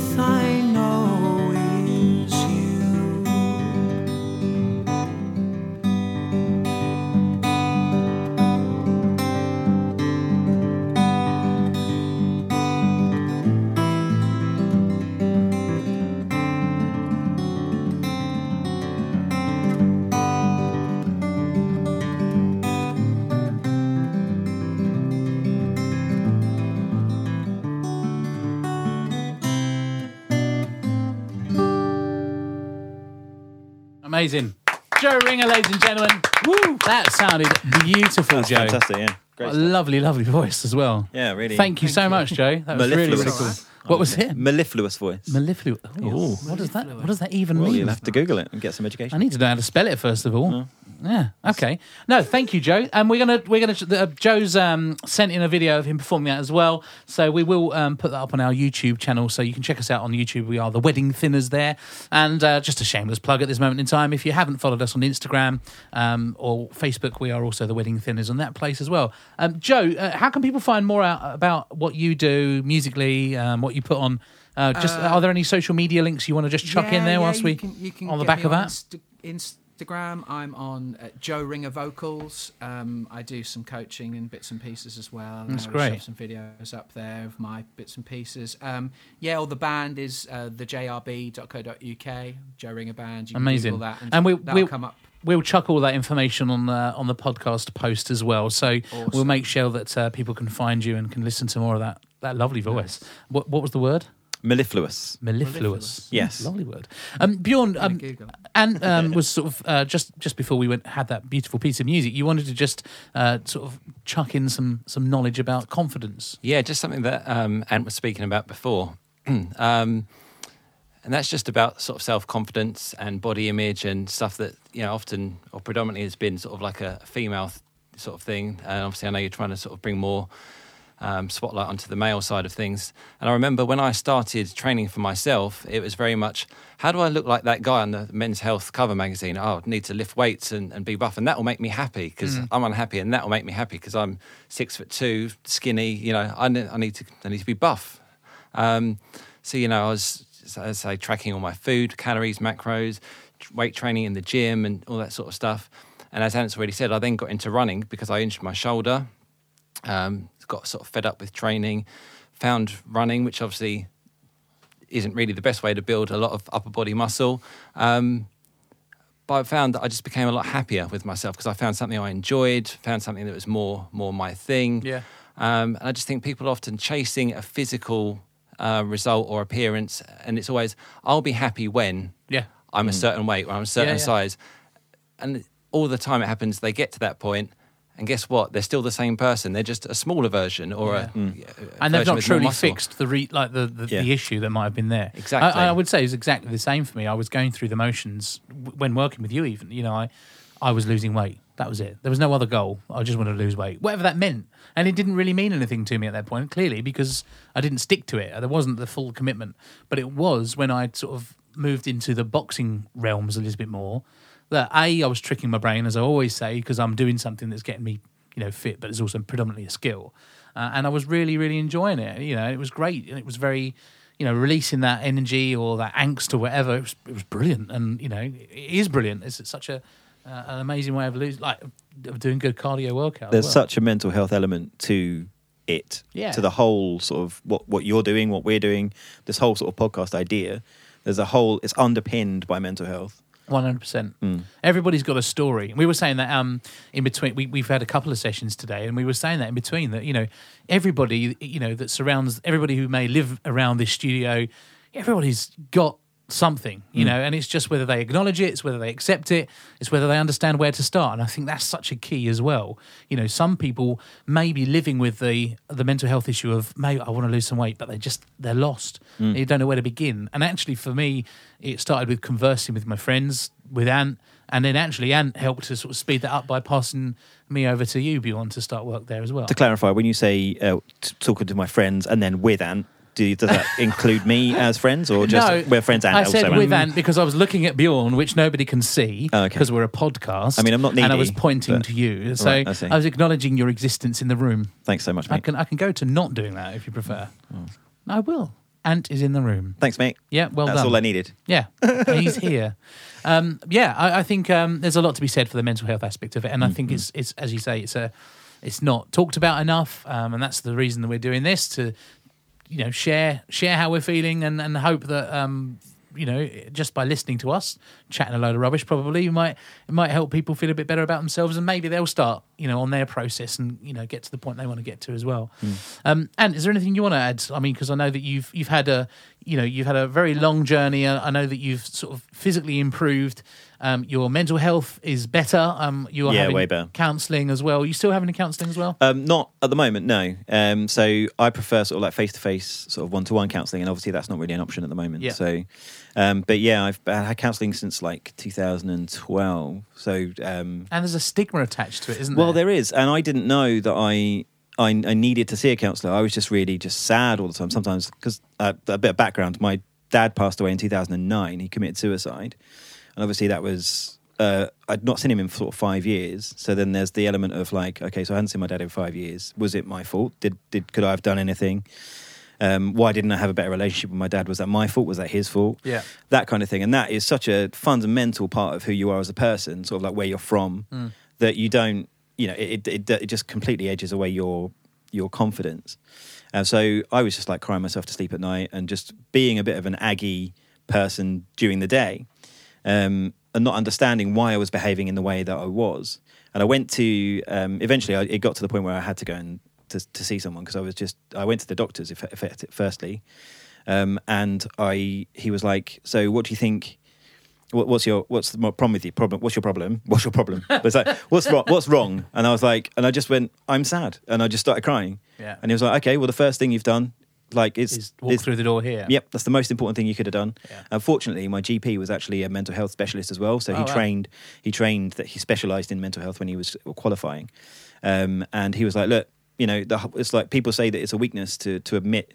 Speaker 1: Amazing. Joe Ringer, ladies and gentlemen. Woo! That sounded beautiful,
Speaker 2: That's
Speaker 1: Joe.
Speaker 2: fantastic. Yeah, great.
Speaker 1: A lovely, lovely voice as well.
Speaker 2: Yeah, really.
Speaker 1: Thank you so much, Joe. That was really, really cool.
Speaker 2: Mellifluous.
Speaker 1: What was it?
Speaker 2: Mellifluous voice.
Speaker 1: Mellifluous. Ooh, what does that? What does that even
Speaker 2: well,
Speaker 1: mean?
Speaker 2: you'll have to Google it and get some education.
Speaker 1: I need to know how to spell it first of all. Yeah. Okay. No, thank you, Joe. And we're gonna we're gonna uh, Joe's um, sent in a video of him performing that as well. So we will um, put that up on our YouTube channel, so you can check us out on YouTube. We are the Wedding Thinners there. And uh, just a shameless plug at this moment in time. If you haven't followed us on Instagram um, or Facebook, we are also the Wedding Thinners on that place as well. Um, Joe, uh, how can people find more out about what you do musically, um, what you put on? Uh, just are there any social media links you want to just chuck in
Speaker 5: Yeah,
Speaker 1: there
Speaker 5: yeah,
Speaker 1: whilst we
Speaker 5: can, you can
Speaker 1: on the back of that?
Speaker 5: Insta- Instagram. I'm on uh, Joe Ringer Vocals. Um, I do some coaching and bits and pieces as well.
Speaker 1: That's
Speaker 5: I
Speaker 1: great.
Speaker 5: Some videos up there of my bits and pieces. Um, yeah, or the band is uh, thejrb.co.uk. Joe Ringer Band. You can
Speaker 1: Amazing.
Speaker 5: Google that and,
Speaker 1: And we-
Speaker 5: that'll
Speaker 1: we'll-
Speaker 5: come up.
Speaker 1: We'll chuck all that information on the on the podcast post as well. So we'll make sure that uh, people can find you and can listen to more of that that lovely voice. What what was the word?
Speaker 2: Mellifluous.
Speaker 1: Mellifluous.
Speaker 2: Yes.
Speaker 1: lovely word. Um, Bjorn, um, and um, was sort of uh, just just before we went had that beautiful piece of music. You wanted to just uh, sort of chuck in some some knowledge about confidence.
Speaker 3: Yeah, just something that um, Ant was speaking about before. um, and that's just about sort of self confidence and body image and stuff that you know often or predominantly has been sort of like a female th- sort of thing. And obviously, I know you're trying to sort of bring more um, spotlight onto the male side of things. And I remember when I started training for myself, it was very much how do I look like that guy on the Men's Health cover magazine? Oh, I need to lift weights and, and be buff, and that will make me happy because I'm unhappy, and that will make me happy because I'm six foot two, skinny. You know, I, ne- I need to I need to be buff. Um, so you know, I was as I say tracking all my food, calories, macros, weight training in the gym, and all that sort of stuff. And as Ant's already said, I then got into running because I injured my shoulder um, got sort of fed up with training, found running, which obviously isn't really the best way to build a lot of upper body muscle. Um, but I found that I just became a lot happier with myself because I found something I enjoyed, found something that was more more my thing.
Speaker 1: Yeah.
Speaker 3: Um, and I just think people are often chasing a physical uh, result or appearance, and it's always I'll be happy when
Speaker 1: Yeah.
Speaker 3: I'm a certain weight or I'm a certain
Speaker 1: Yeah, yeah.
Speaker 3: size. And all the time it happens, they get to that point, and guess what? They're still the same person. They're just a smaller version or a, a
Speaker 1: and they've not
Speaker 3: with
Speaker 1: truly fixed the re, like the the,
Speaker 2: Yeah.
Speaker 1: the issue that might have been there.
Speaker 3: Exactly.
Speaker 1: I, I would say it's exactly the same for me. I was going through the motions when working with you. Even you know, I I was losing weight. That was it. There was no other goal. I just wanted to lose weight, whatever that meant. And it didn't really mean anything to me at that point, clearly, because I didn't stick to it. There wasn't the full commitment. But it was when I sort of moved into the boxing realms a little bit more that A, I was tricking my brain, as I always say, because I'm doing something that's getting me, you know, fit, but it's also predominantly a skill. Uh, and I was really, really enjoying it. You know, it was great. And it was very, you know, releasing that energy or that angst or whatever. It was, it was brilliant. And, you know, it is brilliant. It's such a, uh, an amazing way of losing, like, of doing good cardio workout.
Speaker 2: There's
Speaker 1: well.
Speaker 2: such a mental health element to it,
Speaker 1: Yeah.
Speaker 2: to the whole sort of what what you're doing, what we're doing, this whole sort of podcast idea. There's a whole. It's underpinned by mental health.
Speaker 1: One hundred percent.
Speaker 2: Mm.
Speaker 1: Everybody's got a story. We were saying that um, in between. We, we've had a couple of sessions today, and we were saying that in between that you know everybody you know that surrounds everybody who may live around this studio, everybody's got something, you know, and it's just whether they acknowledge it, it's whether they accept it, it's whether they understand where to start. And I think that's such a key as well. You know, some people may be living with the the mental health issue of, mate, I want to lose some weight, but they just they're lost. They don't know where to begin. And actually, for me, it started with conversing with my friends, with Ant, and then actually Ant helped to sort of speed that up by passing me over to you, Bjorn, to start work there as well.
Speaker 2: To clarify, when you say uh, t- talking to my friends and then with Ant, do, does that include me as friends or just
Speaker 1: no,
Speaker 2: we're friends and
Speaker 1: I
Speaker 2: also
Speaker 1: said with Ant because I was looking at Bjorn, which nobody can see
Speaker 2: Oh, okay.
Speaker 1: because we're a podcast.
Speaker 2: I mean, I'm not
Speaker 1: and I was pointing
Speaker 2: but-
Speaker 1: to you, so
Speaker 2: Right, I.
Speaker 1: I was acknowledging your existence in the room.
Speaker 2: Thanks so much,
Speaker 1: I can I can go to not doing that if you prefer. I will. Ant is in the room.
Speaker 2: Thanks, mate.
Speaker 1: Yeah, well done.
Speaker 2: That's
Speaker 1: done.
Speaker 2: all I needed.
Speaker 1: Yeah, he's here. Um, yeah, I, I think um, there's a lot to be said for the mental health aspect of it, and I think it's it's as you say, it's a it's not talked about enough, um, and that's the reason that we're doing this to you know share share how we're feeling and and hope that um, you know just by listening to us chatting a load of rubbish, probably you might it might help people feel a bit better about themselves, and maybe they'll start you know on their process and you know get to the point they want to get to as well. Um, and is there anything you want to add? I mean, because I know that you've you've had a you know you've had a very long journey. I know that you've sort of physically improved. Um, your mental health is better. Um, you're
Speaker 2: Yeah,
Speaker 1: having
Speaker 2: way better.
Speaker 1: counselling as well. you still having counselling as well?
Speaker 2: Um, not at the moment, no. Um, so I prefer sort of like face to face, sort of one to one counselling, and obviously that's not really an option at the moment.
Speaker 1: Yeah.
Speaker 2: So, um, but yeah, I've had counselling since like 2012. So, um,
Speaker 1: and there's a stigma attached to it, isn't there?
Speaker 2: well, there is, and I didn't know that I. I, I needed to see a counsellor. I was just really just sad all the time. Sometimes because uh, a bit of background, my dad passed away in 2009. He committed suicide, and obviously that was uh, I'd not seen him in sort of five years. So then there's the element of like, okay, so I hadn't seen my dad in five years. Was it my fault? Did did could I have done anything? Um, why didn't I have a better relationship with my dad? Was that my fault? Was that his fault?
Speaker 1: Yeah.
Speaker 2: that kind of thing. And that is such a fundamental part of who you are as a person, sort of like where you're from,
Speaker 1: Mm.
Speaker 2: that you don't, you know, it, it, it just completely edges away your your confidence. And so I was just like crying myself to sleep at night and just being a bit of an aggy person during the day um, and not understanding why I was behaving in the way that I was. And I went to, um, eventually, I, it got to the point where I had to go and to, to see someone because I was just, I went to the doctors, if, if, firstly. Um, and I, he was like, "So, what do you think? What, what's your what's the problem with you? Problem? What's your problem? What's your problem?" But it's like, "What's wrong? What's wrong?" And I was like, and I just went, "I'm sad," and I just started crying.
Speaker 1: Yeah.
Speaker 2: And he was like, "Okay, well, the first thing you've done Like it's,
Speaker 1: Is walk
Speaker 2: it's
Speaker 1: through the door here.
Speaker 2: Yep, that's the most important thing you could have done.
Speaker 1: Yeah.
Speaker 2: Unfortunately, my GP was actually a mental health specialist as well, so he
Speaker 1: Oh, wow.
Speaker 2: trained. He trained that he specialised in mental health when he was qualifying, um, and he was like, "Look, you know, the, it's like people say that it's a weakness to to admit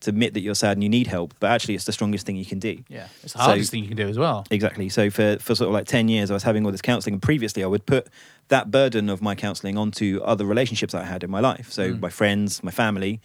Speaker 2: to admit that you're sad and you need help, but actually, it's the strongest thing you can do."
Speaker 1: Yeah. It's the
Speaker 2: So-
Speaker 1: hardest thing you can do as well.
Speaker 2: Exactly. So for, for sort of like 10 years, I was having all this counselling. And previously, I would put that burden of my counselling onto other relationships I had in my life. So
Speaker 1: Mm.
Speaker 2: my friends, my family.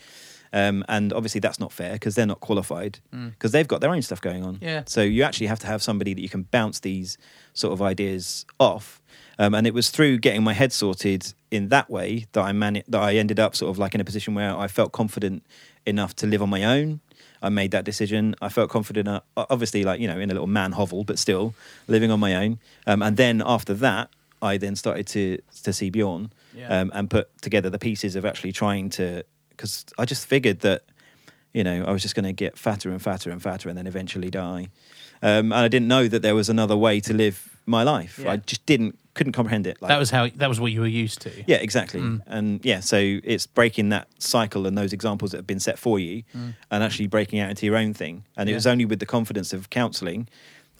Speaker 2: Um, and obviously, that's not fair because they're not qualified because they've got their own stuff going on.
Speaker 1: Mm. Yeah.
Speaker 2: So you actually have to have somebody that you can bounce these sort of ideas off. Um, and it was through getting my head sorted in that way that I mani- that I ended up sort of like in a position where I felt confident enough to live on my own. I made that decision. I felt confident, uh, obviously, like you know, in a little man hovel, but still living on my own. Um, and then after that, I then started to to see Bjorn
Speaker 1: Yeah.
Speaker 2: um, and put together the pieces of actually trying to because I just figured that you know I was just going to get fatter and fatter and fatter and then eventually die. Um, and I didn't know that there was another way to live my life.
Speaker 1: Yeah.
Speaker 2: I just didn't couldn't comprehend it. Like,
Speaker 1: that was how. That was what you were used to.
Speaker 2: yeah, exactly.
Speaker 1: Mm.
Speaker 2: And yeah, so it's breaking that cycle and those examples that have been set for you and actually breaking out into your own thing. And it
Speaker 1: Mm.
Speaker 2: Was only with the confidence of counseling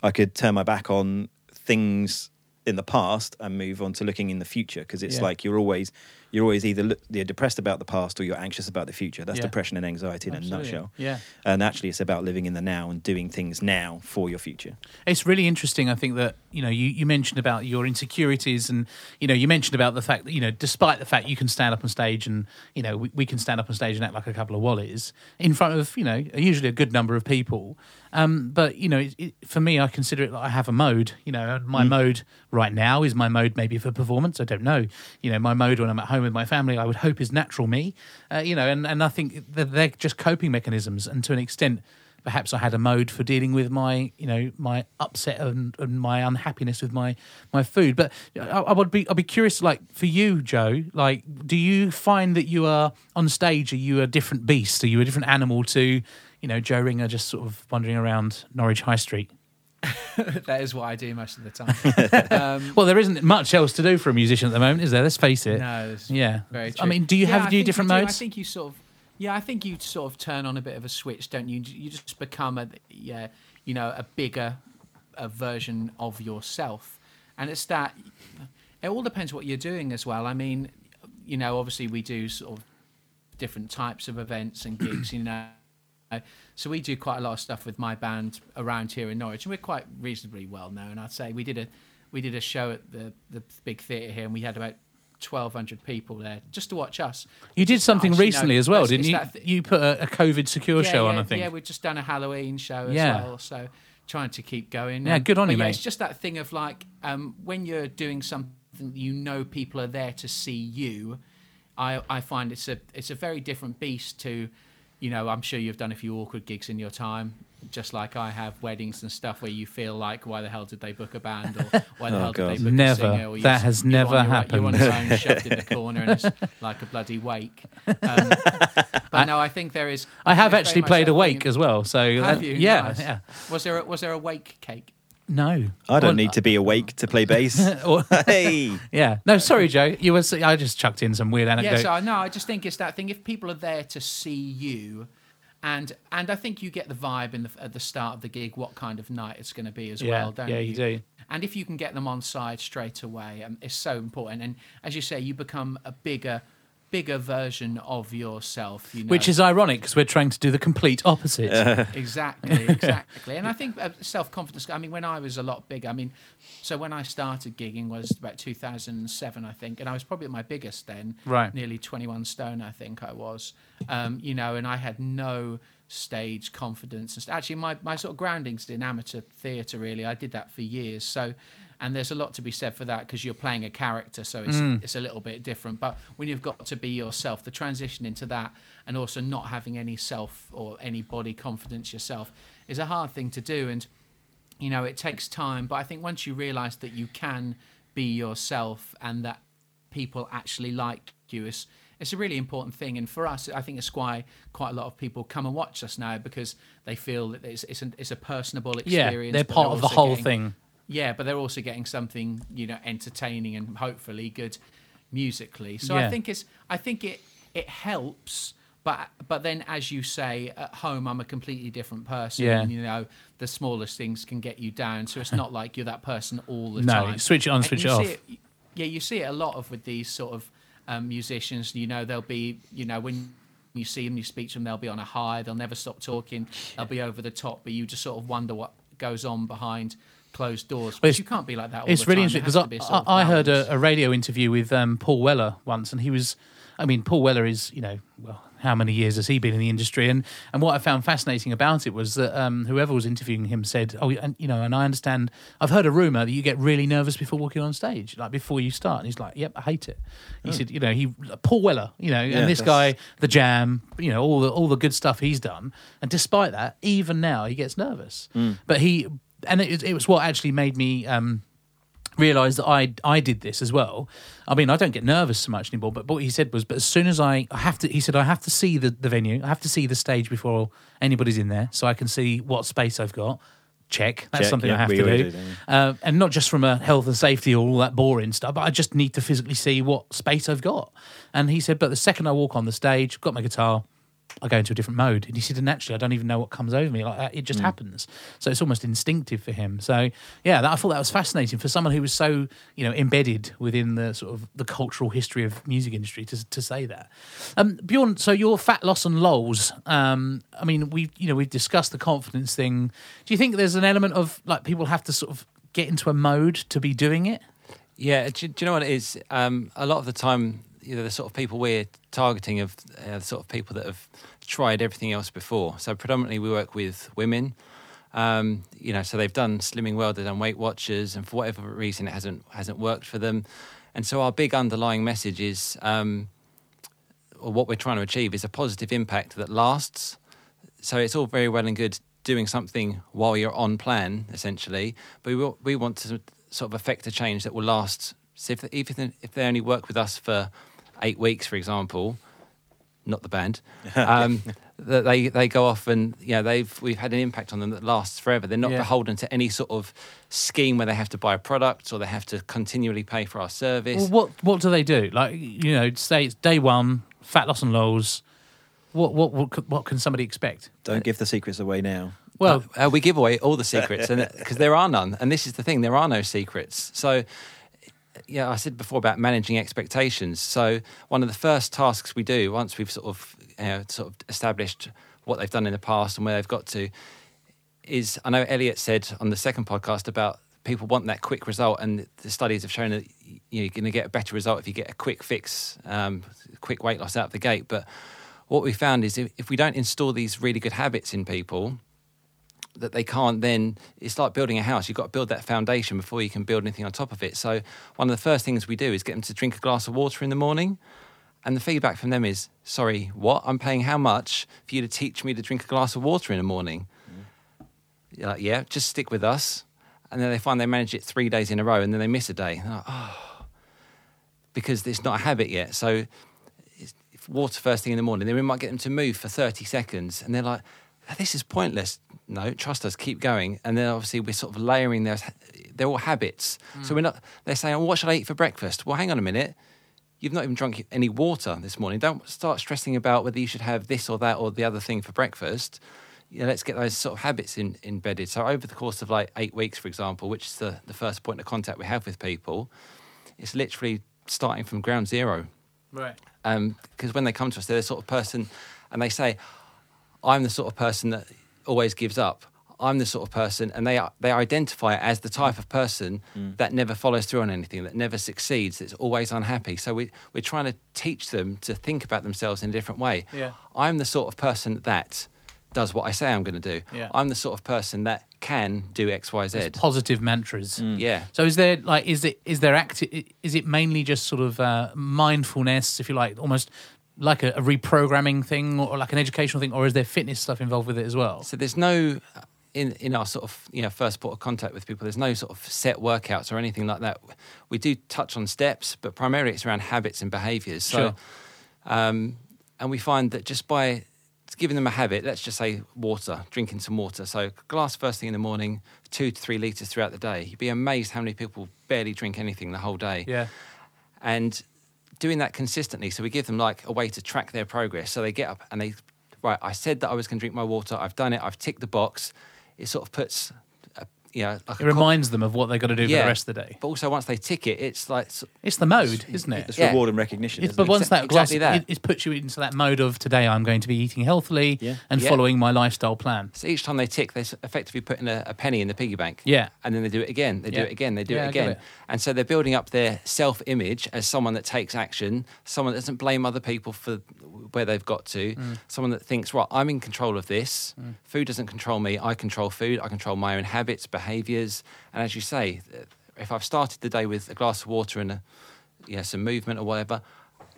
Speaker 2: I could turn my back on things in the past and move on to looking in the future because it's
Speaker 1: Yeah.
Speaker 2: like you're always you're always either you're depressed about the past or you're anxious about the future. That's
Speaker 1: Yeah.
Speaker 2: depression and anxiety in
Speaker 1: Absolutely.
Speaker 2: a nutshell.
Speaker 1: Yeah.
Speaker 2: And actually it's about living in the now and doing things now for your future.
Speaker 1: It's really interesting. I think that you know you, you mentioned about your insecurities, and you know you mentioned about the fact that you know despite the fact you can stand up on stage, and you know we, we can stand up on stage and act like a couple of wallies in front of you know usually a good number of people. Um, but you know, it, it, for me, I consider it like I have a mode. You know, and my mode right now is my mode maybe for performance. I don't know. You know, my mode when I'm at home with my family, I would hope is natural me. Uh, you know, and and I think they're just coping mechanisms, and to an extent perhaps I had a mode for dealing with my, you know, my upset and, and my unhappiness with my my food. But I, I would be, I'd be curious, like for you, Joe, like, do you find that you are on stage? Are you a different beast? Are you a different animal to, you know, Joe Ringer just sort of wandering around Norwich High Street?
Speaker 4: that is what I do most of the time. um,
Speaker 1: Well, there isn't much else to do for a musician at the moment, is there? Let's face it.
Speaker 4: no,
Speaker 1: Yeah.
Speaker 4: very true.
Speaker 1: I mean, do you
Speaker 4: Yeah,
Speaker 1: have
Speaker 4: I
Speaker 1: any
Speaker 4: think
Speaker 1: different
Speaker 4: you do.
Speaker 1: modes?
Speaker 4: I think you sort of, yeah, I think you sort of turn on a bit of a switch, don't you? You just become a, yeah, you know, a bigger a version of yourself, and it's that. It all depends what you're doing as well. I mean, you know, obviously we do sort of different types of events and gigs, you know. So we do quite a lot of stuff with my band around here in Norwich, and we're quite reasonably well known. I'd say we did a we did a show at the the big theatre here, and we had about twelve hundred people there just to watch us.
Speaker 1: You did something
Speaker 4: Nice, you know,
Speaker 1: recently as well, didn't you?
Speaker 4: th-
Speaker 1: you put a, a COVID secure
Speaker 4: yeah,
Speaker 1: show
Speaker 4: yeah,
Speaker 1: on, I think.
Speaker 4: Yeah, we've just done a Halloween show as
Speaker 1: Yeah.
Speaker 4: well, so trying to keep going.
Speaker 1: Yeah,
Speaker 4: Um,
Speaker 1: good on you,
Speaker 4: yeah,
Speaker 1: mate.
Speaker 4: It's just that thing of like um, when you're doing something you know people are there to see you. I I find it's a it's a very different beast to, you know, I'm sure you've done a few awkward gigs in your time, just like I have weddings and stuff where you feel like why the hell did they book a band or why the
Speaker 2: Oh,
Speaker 4: hell
Speaker 2: God.
Speaker 4: did they book
Speaker 1: Never.
Speaker 4: a singer? Or
Speaker 1: That has
Speaker 4: you're
Speaker 1: never
Speaker 4: your-
Speaker 1: happened.
Speaker 4: You're on your own, shoved in the corner, and it's like a bloody wake. Um, but no, I think there is.
Speaker 1: I have actually played
Speaker 4: that
Speaker 1: a wake as well. So
Speaker 4: Have
Speaker 1: that-
Speaker 4: you?
Speaker 1: yeah,
Speaker 4: Nice.
Speaker 1: yeah.
Speaker 4: Was there a, was there a wake cake?
Speaker 1: No,
Speaker 2: I don't
Speaker 1: Well,
Speaker 2: need to be awake to play bass.
Speaker 1: or-
Speaker 2: hey.
Speaker 1: yeah. No, sorry, Joe. You were. I just chucked in some weird anecdote.
Speaker 4: Yeah, so I know. I just think it's that thing. If people are there to see you, and and I think you get the vibe in the, at the start of the gig what kind of night it's going to be as
Speaker 1: Yeah,
Speaker 4: well, don't
Speaker 1: yeah,
Speaker 4: you?
Speaker 1: you do.
Speaker 4: And if you can get them on side straight away, um, it's so important. And as you say, you become a bigger, bigger version of yourself. You know?
Speaker 1: Which is ironic because we're trying to do the complete opposite.
Speaker 4: exactly, exactly. and I think uh, self confidence. I mean, when I was a lot bigger, I mean, so when I started gigging was about 2007, I think, and I was probably at my biggest then,
Speaker 1: Right.
Speaker 4: Nearly 21 stone, I think I was. Um, you know, and I had no stage confidence. And Actually, my my sort of groundings in amateur theatre. Really, I did that for years. So. And there's a lot to be said for that because you're playing a character, so it's mm. it's a little bit different. But when you've got to be yourself, the transition into that, and also not having any self or any body confidence yourself, is a hard thing to do. And you know, it takes time. But I think once you realise that you can be yourself and that people actually like you, it's, it's a really important thing. And for us, I think it's why quite a lot of people come and watch us now because they feel that it's it's, an, it's a personable experience.
Speaker 1: yeah,
Speaker 4: they're
Speaker 1: part of the whole
Speaker 4: getting-
Speaker 1: thing.
Speaker 4: Yeah, but they're also getting something you know entertaining and hopefully good musically. So
Speaker 1: Yeah.
Speaker 4: I think it's I think it it helps but but then, as you say, at home I'm a completely different person.
Speaker 1: Yeah.
Speaker 4: And, you know, the smallest things can get you down. So it's not like you're that person all the
Speaker 1: No,
Speaker 4: time.
Speaker 1: No, switch it on,
Speaker 4: And
Speaker 1: switch it off.
Speaker 4: yeah, you see it a lot of with these sort of um, musicians. You know, they'll be, you know, when you see them, you speak to them, they'll be on a high. They'll never stop talking. They'll be over the top, but you just sort of wonder what goes on behind closed doors. But you can't be like that. All
Speaker 1: it's
Speaker 4: the
Speaker 1: really
Speaker 4: time.
Speaker 1: Interesting
Speaker 4: has to be
Speaker 1: because I, I heard a, a radio interview with um, Paul Weller once, and he was, I mean, Paul Weller is, you know, well, how many years has he been in the industry? And and what I found fascinating about it was that um, whoever was interviewing him said, oh, and you know, and I understand, I've heard a rumor that you get really nervous before walking on stage, like before you start. And he's like, yep, I hate it. He said, you know, he Paul Weller, you know,
Speaker 2: Yeah,
Speaker 1: and this
Speaker 2: that's-
Speaker 1: guy, the Jam, you know, all the all the good stuff he's done, and despite that, even now he gets nervous. But he, and it, it was what actually made me. Um, realized that I I did this as well. I mean, I don't get nervous so much anymore. But, but what he said was, but as soon as I, I have to, he said, I have to see the, the venue, I have to see the stage before anybody's in there, so I can see what space I've got. Check. That's
Speaker 2: Check,
Speaker 1: something
Speaker 2: yeah,
Speaker 1: I have to do,
Speaker 2: do,
Speaker 1: uh, and not just from a health and safety or all that boring stuff. But I just need to physically see what space I've got. And he said, but the second I walk on the stage, got my guitar. I go into a different mode. And he said, and actually, I don't even know what comes over me like that. It just happens. So it's almost instinctive for him. So yeah, that, I thought that was fascinating for someone who was so you know embedded within the sort of the cultural history of music industry to to say that. Um, Bjorn, so your fat loss and lows. Um, I mean, we you know we've discussed the confidence thing. Do you think there's an element of like people have to sort of get into a mode to be doing it?
Speaker 3: Yeah, do, do you know what it is? Um, a lot of the time, you know, the sort of people we're targeting of uh, the sort of people that have tried everything else before. So predominantly, we work with women. Um, you know, so they've done Slimming World, they've done Weight Watchers, and for whatever reason, it hasn't hasn't worked for them. And so, our big underlying message is, um, or what we're trying to achieve, is a positive impact that lasts. So it's all very well and good doing something while you're on plan, essentially, but we, we want to sort of affect a change that will last. So if, even if they only work with us for eight weeks, for example, not the band, um, that they they go off and you know they've we've had an impact on them that lasts forever. They're not
Speaker 1: Yeah.
Speaker 3: beholden to any sort of scheme where they have to buy a product or they have to continually pay for our service.
Speaker 1: Well, what what do they do? Like you know, say it's day one, fat loss and lows. What what what, what can somebody expect?
Speaker 2: Don't give the secrets away now.
Speaker 1: Well,
Speaker 3: Uh, uh, we give away all the secrets, and because there are none, and this is the thing: there are no secrets. So, yeah, I said before about managing expectations. So, one of the first tasks we do once we've sort of you know, sort of established what they've done in the past and where they've got to is I know Elliot said on the second podcast about people want that quick result, and the studies have shown that you're going to get a better result if you get a quick fix, um, quick weight loss out of the gate. But what we found is if, if we don't install these really good habits in people, that they can't then it's like building a house. You've got to build that foundation before you can build anything on top of it. So one of the first things we do is get them to drink a glass of water in the morning. And the feedback from them is sorry what? I'm paying how much for you to teach me to drink a glass of water in the morning? You're like yeah just stick with us. And then they find they manage it three days in a row and then they miss a day. Like, oh because it's not a habit yet. So water first thing in the morning then we might get them to move for 30 seconds. And they're like this is pointless no trust us keep going. And then obviously we're sort of layering those they're all habits. So we're not they're saying oh, what should i eat for breakfast? Well hang on a minute. You've not even drunk any water this morning. Don't start stressing about whether you should have this or that or the other thing for breakfast. Yeah, let's get those sort of habits in, embedded. So over the course of like eight weeks, for example, which is the, the first point of contact we have with people, it's literally starting from ground zero.
Speaker 1: Right.
Speaker 3: Um, because when they come to us, they're the sort of person, and they say, "I'm the sort of person that always gives up. I'm the sort of person," and they they identify it as the type of person that never follows through on anything, that never succeeds, that's always unhappy. So we we're trying to teach them to think about themselves in a different way.
Speaker 1: Yeah.
Speaker 3: I'm the sort of person that does what I say I'm going to do.
Speaker 1: Yeah.
Speaker 3: I'm the sort of person that can do X, Y, Z.
Speaker 1: Positive mantras.
Speaker 3: Yeah.
Speaker 1: So is there like is it is there acti- is it mainly just sort of uh, mindfulness, if you like, almost like a, a reprogramming thing or like an educational thing, or is there fitness stuff involved with it as well?
Speaker 3: So there's no in in our sort of you know first port of contact with people. There's no sort of set workouts or anything like that. We do touch on steps, but primarily it's around habits and behaviours. So,
Speaker 1: Sure.
Speaker 3: um, and we find that just by giving them a habit, let's just say water, drinking some water. So glass first thing in the morning, two to three litres throughout the day. You'd be amazed how many people barely drink anything the whole day
Speaker 1: Yeah.
Speaker 3: and doing that consistently. So we give them like a way to track their progress. So they get up and they, right, I said that I was going to drink my water. I've done it. I've ticked the box. It sort of puts, you know, like
Speaker 1: It
Speaker 3: a
Speaker 1: reminds them of what they've got to do for the rest of the day.
Speaker 3: But also once they tick it, it's like s-
Speaker 1: It's the mode, isn't it?
Speaker 2: It's
Speaker 3: Yeah.
Speaker 2: reward and recognition.
Speaker 1: It's,
Speaker 2: isn't
Speaker 1: but
Speaker 2: it?
Speaker 1: once
Speaker 3: Exa-
Speaker 1: that glass,
Speaker 3: exactly that.
Speaker 1: It, it puts you into that mode of today I'm going to be eating healthily
Speaker 2: Yeah.
Speaker 1: and
Speaker 3: Yeah.
Speaker 1: following my lifestyle plan.
Speaker 3: so each time they tick, they're effectively putting a, a penny in the piggy bank.
Speaker 1: Yeah.
Speaker 3: And then they do it again. They do it again. They do
Speaker 1: Yeah,
Speaker 3: it again.
Speaker 1: it.
Speaker 3: And so they're building up their self image as someone that takes action, someone that doesn't blame other people for where they've got to,
Speaker 1: Mm.
Speaker 3: someone that thinks, right, I'm in control of this. Food doesn't control me. I control food. I control my own habits, behaviors. And as you say, if I've started the day with a glass of water and a, you know, some movement or whatever,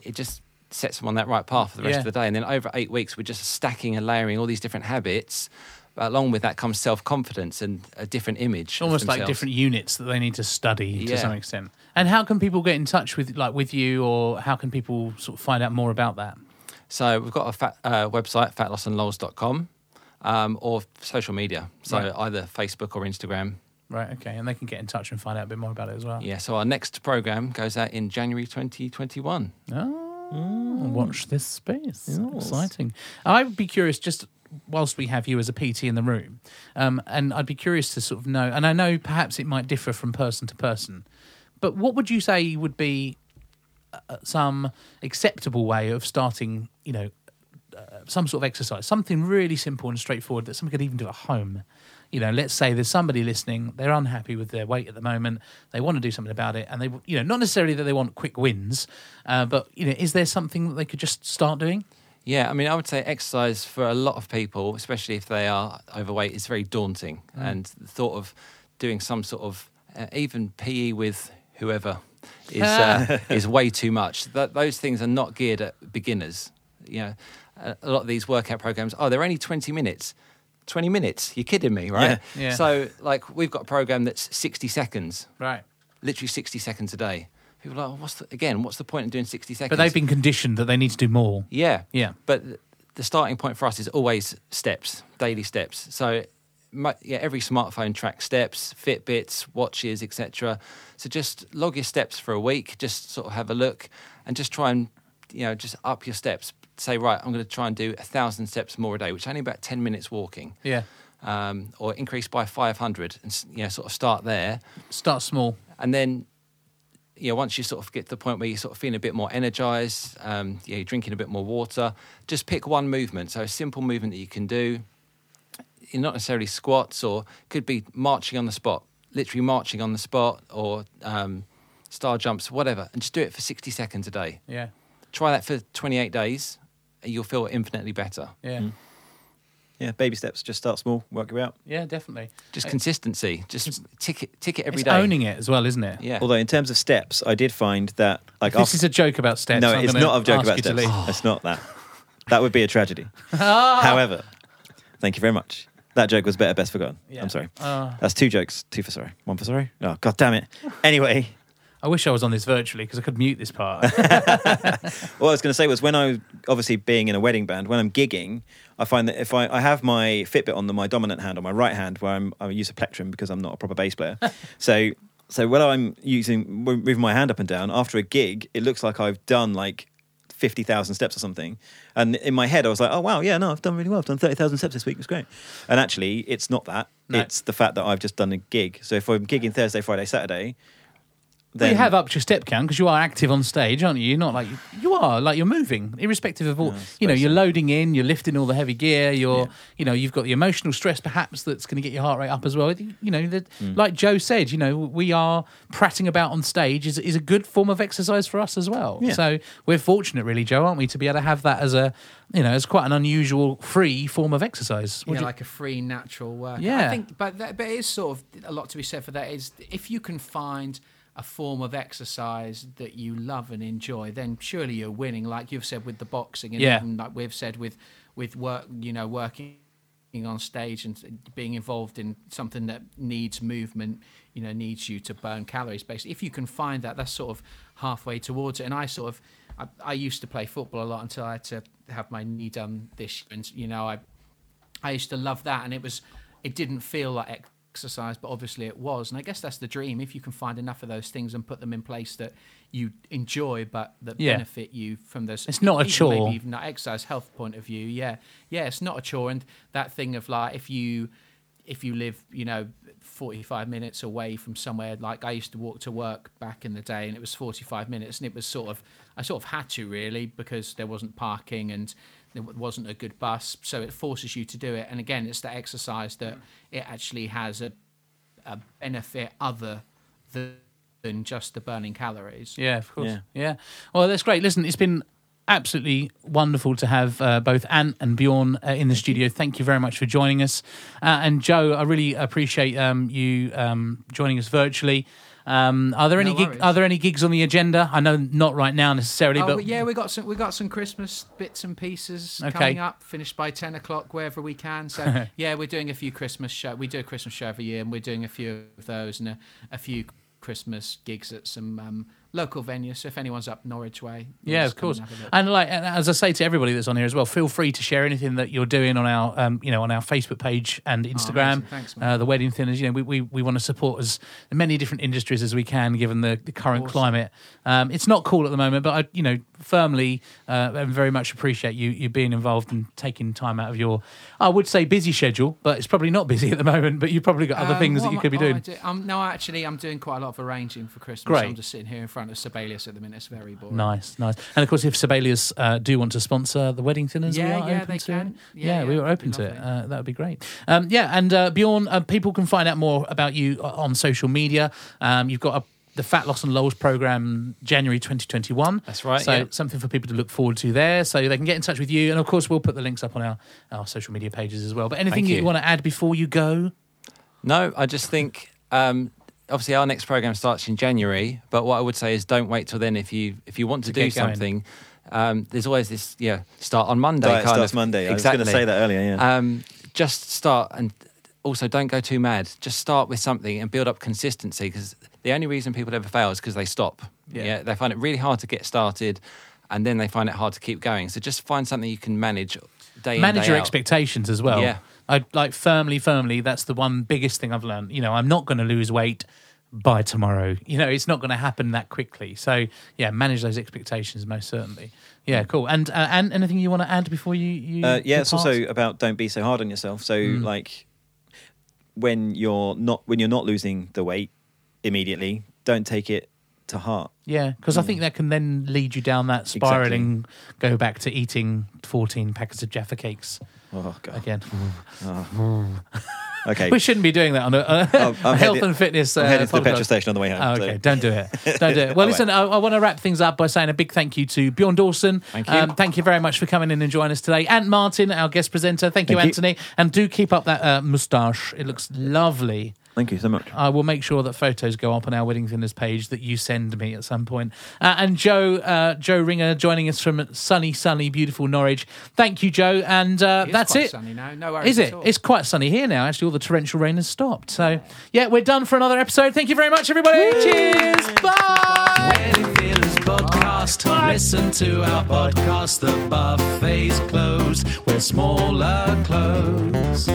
Speaker 3: it just sets them on that right path for the rest
Speaker 1: Yeah.
Speaker 3: of the day. And then over eight weeks, we're just stacking and layering all these different habits. But along with that comes self confidence and a different image.
Speaker 1: Almost like different units that they need to study to some extent. And how can people get in touch with like with you, or how can people sort of find out more about that?
Speaker 3: So we've got a fat, uh, website, fatlossandlols.com, um, or social media. So
Speaker 1: Right.
Speaker 3: either Facebook or Instagram.
Speaker 1: Right. Okay. And they can get in touch and find out a bit more about it as well.
Speaker 3: Yeah. So our next program goes out in January 2021.
Speaker 1: Oh, watch this space. Exciting. I'd be curious, just whilst we have you as a PT in the room, um, and I'd be curious to sort of know, and I know perhaps it might differ from person to person, but what would you say would be uh, some acceptable way of starting, you know, uh, some sort of exercise, something really simple and straightforward that someone could even do at home. You know, let's say there's somebody listening, they're unhappy with their weight at the moment, they want to do something about it, and they, you know, not necessarily that they want quick wins, uh, but you know, is there something that they could just start doing?
Speaker 3: Yeah, I mean, I would say exercise for a lot of people, especially if they are overweight, is very daunting. And the thought of doing some sort of uh, even PE with whoever is uh, is way too much. That those things are not geared at beginners. You know, a, lot of these workout programs, oh, they're only twenty minutes. 20 minutes. You're kidding me, right?
Speaker 1: Yeah. Yeah.
Speaker 3: So, like, we've got a program that's 60 seconds,
Speaker 1: Right.
Speaker 3: literally 60 seconds a day. People are like, oh, what's the, again, what's the point in doing 60 seconds?
Speaker 1: But they've been conditioned that they need to do more.
Speaker 3: Yeah.
Speaker 1: Yeah.
Speaker 3: But the starting point for us is always steps, daily steps. So mu- yeah, every smartphone tracks steps, Fitbits, watches, etc. So just log your steps for a week, just sort of have a look and just try and you know, just up your steps. Say, right, I'm going to try and do a thousand steps more a day, which is only about 10 minutes walking.
Speaker 1: Yeah.
Speaker 3: Um, or increase by 500 and you know, sort of start there.
Speaker 1: Start small.
Speaker 3: And then, you know, once you sort of get to the point where you're sort of feeling a bit more energized, um, you know, you're drinking a bit more water, just pick one movement. So a simple movement that you can do. You're not necessarily squats or could be marching on the spot, literally marching on the spot or um, star jumps, whatever, and just do it for 60 seconds a day.
Speaker 1: Yeah.
Speaker 3: Try that for 28 days, you'll feel infinitely better.
Speaker 1: Yeah.
Speaker 2: Yeah, baby steps. Just start small, work your way out.
Speaker 1: Yeah, definitely.
Speaker 3: Just
Speaker 1: Uh,
Speaker 3: consistency. Just tick it, tick it every
Speaker 1: it's
Speaker 3: day.
Speaker 1: owning it as well, isn't it?
Speaker 3: Yeah.
Speaker 2: Although in terms of steps, I did find that like
Speaker 1: This
Speaker 2: after-
Speaker 1: is a joke about steps.
Speaker 2: no,
Speaker 1: I'm
Speaker 2: it's not a joke about
Speaker 1: you
Speaker 2: steps.
Speaker 1: leave.
Speaker 2: It's not that. That would be a tragedy.
Speaker 1: Ah!
Speaker 2: However, thank you very much. That joke was better best forgotten.
Speaker 1: Yeah.
Speaker 2: I'm sorry.
Speaker 1: Ah.
Speaker 2: That's two jokes. Two for sorry. One for sorry. Oh god damn it. Anyway,
Speaker 1: I wish I was on this virtually because I could mute this part.
Speaker 2: what I was going to say was when I obviously being in a wedding band, when I'm gigging, I find that if I, I have my Fitbit on the, my dominant hand on my right hand, where I'm I use a plectrum because I'm not a proper bass player. so so when I'm using moving my hand up and down after a gig, it looks like I've done like fifty thousand steps or something. And in my head, I was like, oh wow, yeah, no, I've done really well. I've done thirty thousand steps this week. It was great. And actually, it's not that.
Speaker 1: No.
Speaker 2: It's the fact that I've just done a gig. So if I'm gigging Thursday, Friday, Saturday.
Speaker 1: Well, you have upped your step count because you are active on stage, aren't you? You're not like you are like you're moving, irrespective of all.
Speaker 2: I
Speaker 1: you know, you're loading in, you're lifting all the heavy gear. You're,
Speaker 2: Yeah.
Speaker 1: you know, you've got the emotional stress perhaps that's going to get your heart rate up as well. You know, the,
Speaker 2: Mm.
Speaker 1: like Joe said, you know, we are prattling about on stage is is a good form of exercise for us as well.
Speaker 2: Yeah.
Speaker 1: So we're fortunate, really, Joe, aren't we, to be able to have that as a, you know, as quite an unusual free form of exercise. Would
Speaker 4: yeah,
Speaker 1: you-
Speaker 4: like a free natural work.
Speaker 1: Yeah.
Speaker 4: I think, but that, but it is sort of a lot to be said for that. Is if you can find a form of exercise that you love and enjoy, then surely you're winning. Like you've said with the boxing, and
Speaker 1: Yeah.
Speaker 4: even like we've said with with work, you know, working on stage and being involved in something that needs movement, you know, needs you to burn calories. Basically, if you can find that, that's sort of halfway towards it. And I sort of, I, I used to play football a lot until I had to have my knee done this, year. and you know, I I used to love that, and it was, it didn't feel like exercise, but obviously it was. And I guess that's the dream. If you can find enough of those things and put them in place that you enjoy, but that
Speaker 1: Yeah.
Speaker 4: benefit you from those.
Speaker 1: It's not a chore.
Speaker 4: Maybe even that exercise health point of view. Yeah, yeah, it's not a chore. And that thing of like if you if you live, you know, 45 minutes away from somewhere, like I used to walk to work back in the day and it was 45 minutes and it was sort of, I sort of had to really because there wasn't parking and there wasn't a good bus. So it forces you to do it. And again, it's the exercise that it actually has a, a benefit other than, than just the burning calories.
Speaker 1: Yeah, of course.
Speaker 2: Yeah.
Speaker 1: Yeah. Well, that's great. Listen, it's been absolutely wonderful to have uh, both Ant and Bjorn uh, in the studio. Thank you very much for joining us. Uh, and Joe, I really appreciate um, you um, joining us virtually. Um, are there
Speaker 4: No
Speaker 1: any gig, are there any gigs on the agenda? I know not right now necessarily,
Speaker 4: Oh,
Speaker 1: but
Speaker 4: yeah, we got some we got some Christmas bits and pieces
Speaker 1: Okay.
Speaker 4: coming up. Finished by ten o'clock wherever we can. So yeah, we're doing a few Christmas show. We do a Christmas show every year, and we're doing a few of those and a, a few Christmas gigs at some um, local venues. So if anyone's up Norwich way,
Speaker 1: Yeah, of course.
Speaker 4: and have a look.
Speaker 1: And like and as I say to everybody that's on here as well, feel free to share anything that you're doing on our um, you know on our Facebook page and Instagram.
Speaker 4: Oh. Thanks, man.
Speaker 1: uh, the wedding thinners. You know, we, we, we want to support as many different industries as we can, given the, the current
Speaker 4: Awesome.
Speaker 1: climate. Um, it's not cool at the moment, but I you know firmly uh, and very much appreciate you you being involved and taking time out of your I would say busy schedule, but it's probably not busy at the moment. But you've probably got other
Speaker 4: Um,
Speaker 1: things that you could be
Speaker 4: oh, I
Speaker 1: doing.
Speaker 4: do- um, no, actually, I'm doing quite a lot of arranging for Christmas.
Speaker 1: Great.
Speaker 4: I'm just sitting here in front of Sibelius at the minute. It's very boring.
Speaker 1: Nice, nice. And of course, if Sibelius uh, do want to sponsor the wedding thinners, we
Speaker 4: Yeah,
Speaker 1: are
Speaker 4: yeah,
Speaker 1: open
Speaker 4: they
Speaker 1: to
Speaker 4: can.
Speaker 1: it.
Speaker 4: Yeah,
Speaker 1: Yeah, we
Speaker 4: yeah,
Speaker 1: were open to it. Uh, that would be great. Um, yeah, and uh, Bjorn, uh, people can find out more about you on social media. Um, you've got a, the Fat Loss and Lows program January 2021.
Speaker 3: That's right,
Speaker 1: So
Speaker 3: yeah.
Speaker 1: something for people to look forward to there. So they can get in touch with you, and of course, we'll put the links up on our, our social media pages as well. But anything you.
Speaker 3: you.
Speaker 1: want to add before you go?
Speaker 3: No, I just think um, obviously our next program starts in January. But what I would say is don't wait till then if you if you want to,
Speaker 1: To
Speaker 3: do something. Um, there's always this yeah start on Monday.
Speaker 2: Diet
Speaker 3: kind
Speaker 2: starts
Speaker 3: of.
Speaker 2: Monday. I was going to say that earlier. Yeah.
Speaker 3: Um, just start and also don't go too mad. Just start with something and build up consistency because the only reason people ever fail is because they stop.
Speaker 1: Yeah.
Speaker 3: they find it really hard to get started, and then they find it hard to keep going. So just find something you can manage day in,
Speaker 1: manage
Speaker 3: day
Speaker 1: your
Speaker 3: out.
Speaker 1: expectations as well.
Speaker 3: Yeah.
Speaker 1: I like firmly, firmly. That's the one biggest thing I've learned. You know, I'm not going to lose weight by tomorrow. You know, it's not going to happen that quickly. So yeah, manage those expectations most certainly. Yeah, cool. And uh, and anything you want to add before you? you
Speaker 2: Uh, yeah, it's also about don't be so hard on yourself. So
Speaker 1: Mm.
Speaker 2: like when you're not when you're not losing the weight immediately, don't take it to heart.
Speaker 1: yeah, because I think that can then lead you down that spiral and go back to eating 14 packets of Jaffa cakes
Speaker 2: Oh god.
Speaker 1: again.
Speaker 2: Okay.
Speaker 1: we shouldn't be doing that on a, a,
Speaker 2: I'm
Speaker 1: a health
Speaker 2: headed-
Speaker 1: and fitness. Uh,
Speaker 2: I'm headed to the petrol station on the way home.
Speaker 1: Oh,
Speaker 2: so-
Speaker 1: okay, don't do it. Don't do it. Well, listen, I, I want to wrap things up by saying a big thank you to Bjorn Dawson.
Speaker 3: Thank you.
Speaker 1: Um, thank you very much for coming in and joining us today. Ant Martin, our guest presenter. Thank you,
Speaker 2: Thank you.
Speaker 1: Anthony. And do keep up that uh, moustache. It looks lovely.
Speaker 2: Thank you so much.
Speaker 1: I will make sure that photos go up on our Wedding Thinners page that you send me at some point. Uh, and Joe, uh, Joe Ringer, joining us from sunny, sunny, beautiful Norwich. Thank you, Joe. And uh, that's it.
Speaker 4: Sunny now, no worries.
Speaker 1: Is it? It's quite sunny here now. Actually, all the torrential rain has stopped. So yeah, we're done for another episode. Thank you very much, everybody. Woo! Cheers. Bye.
Speaker 6: Podcast. Bye. Listen to our podcast. The buffet's closed. We're smaller clothes.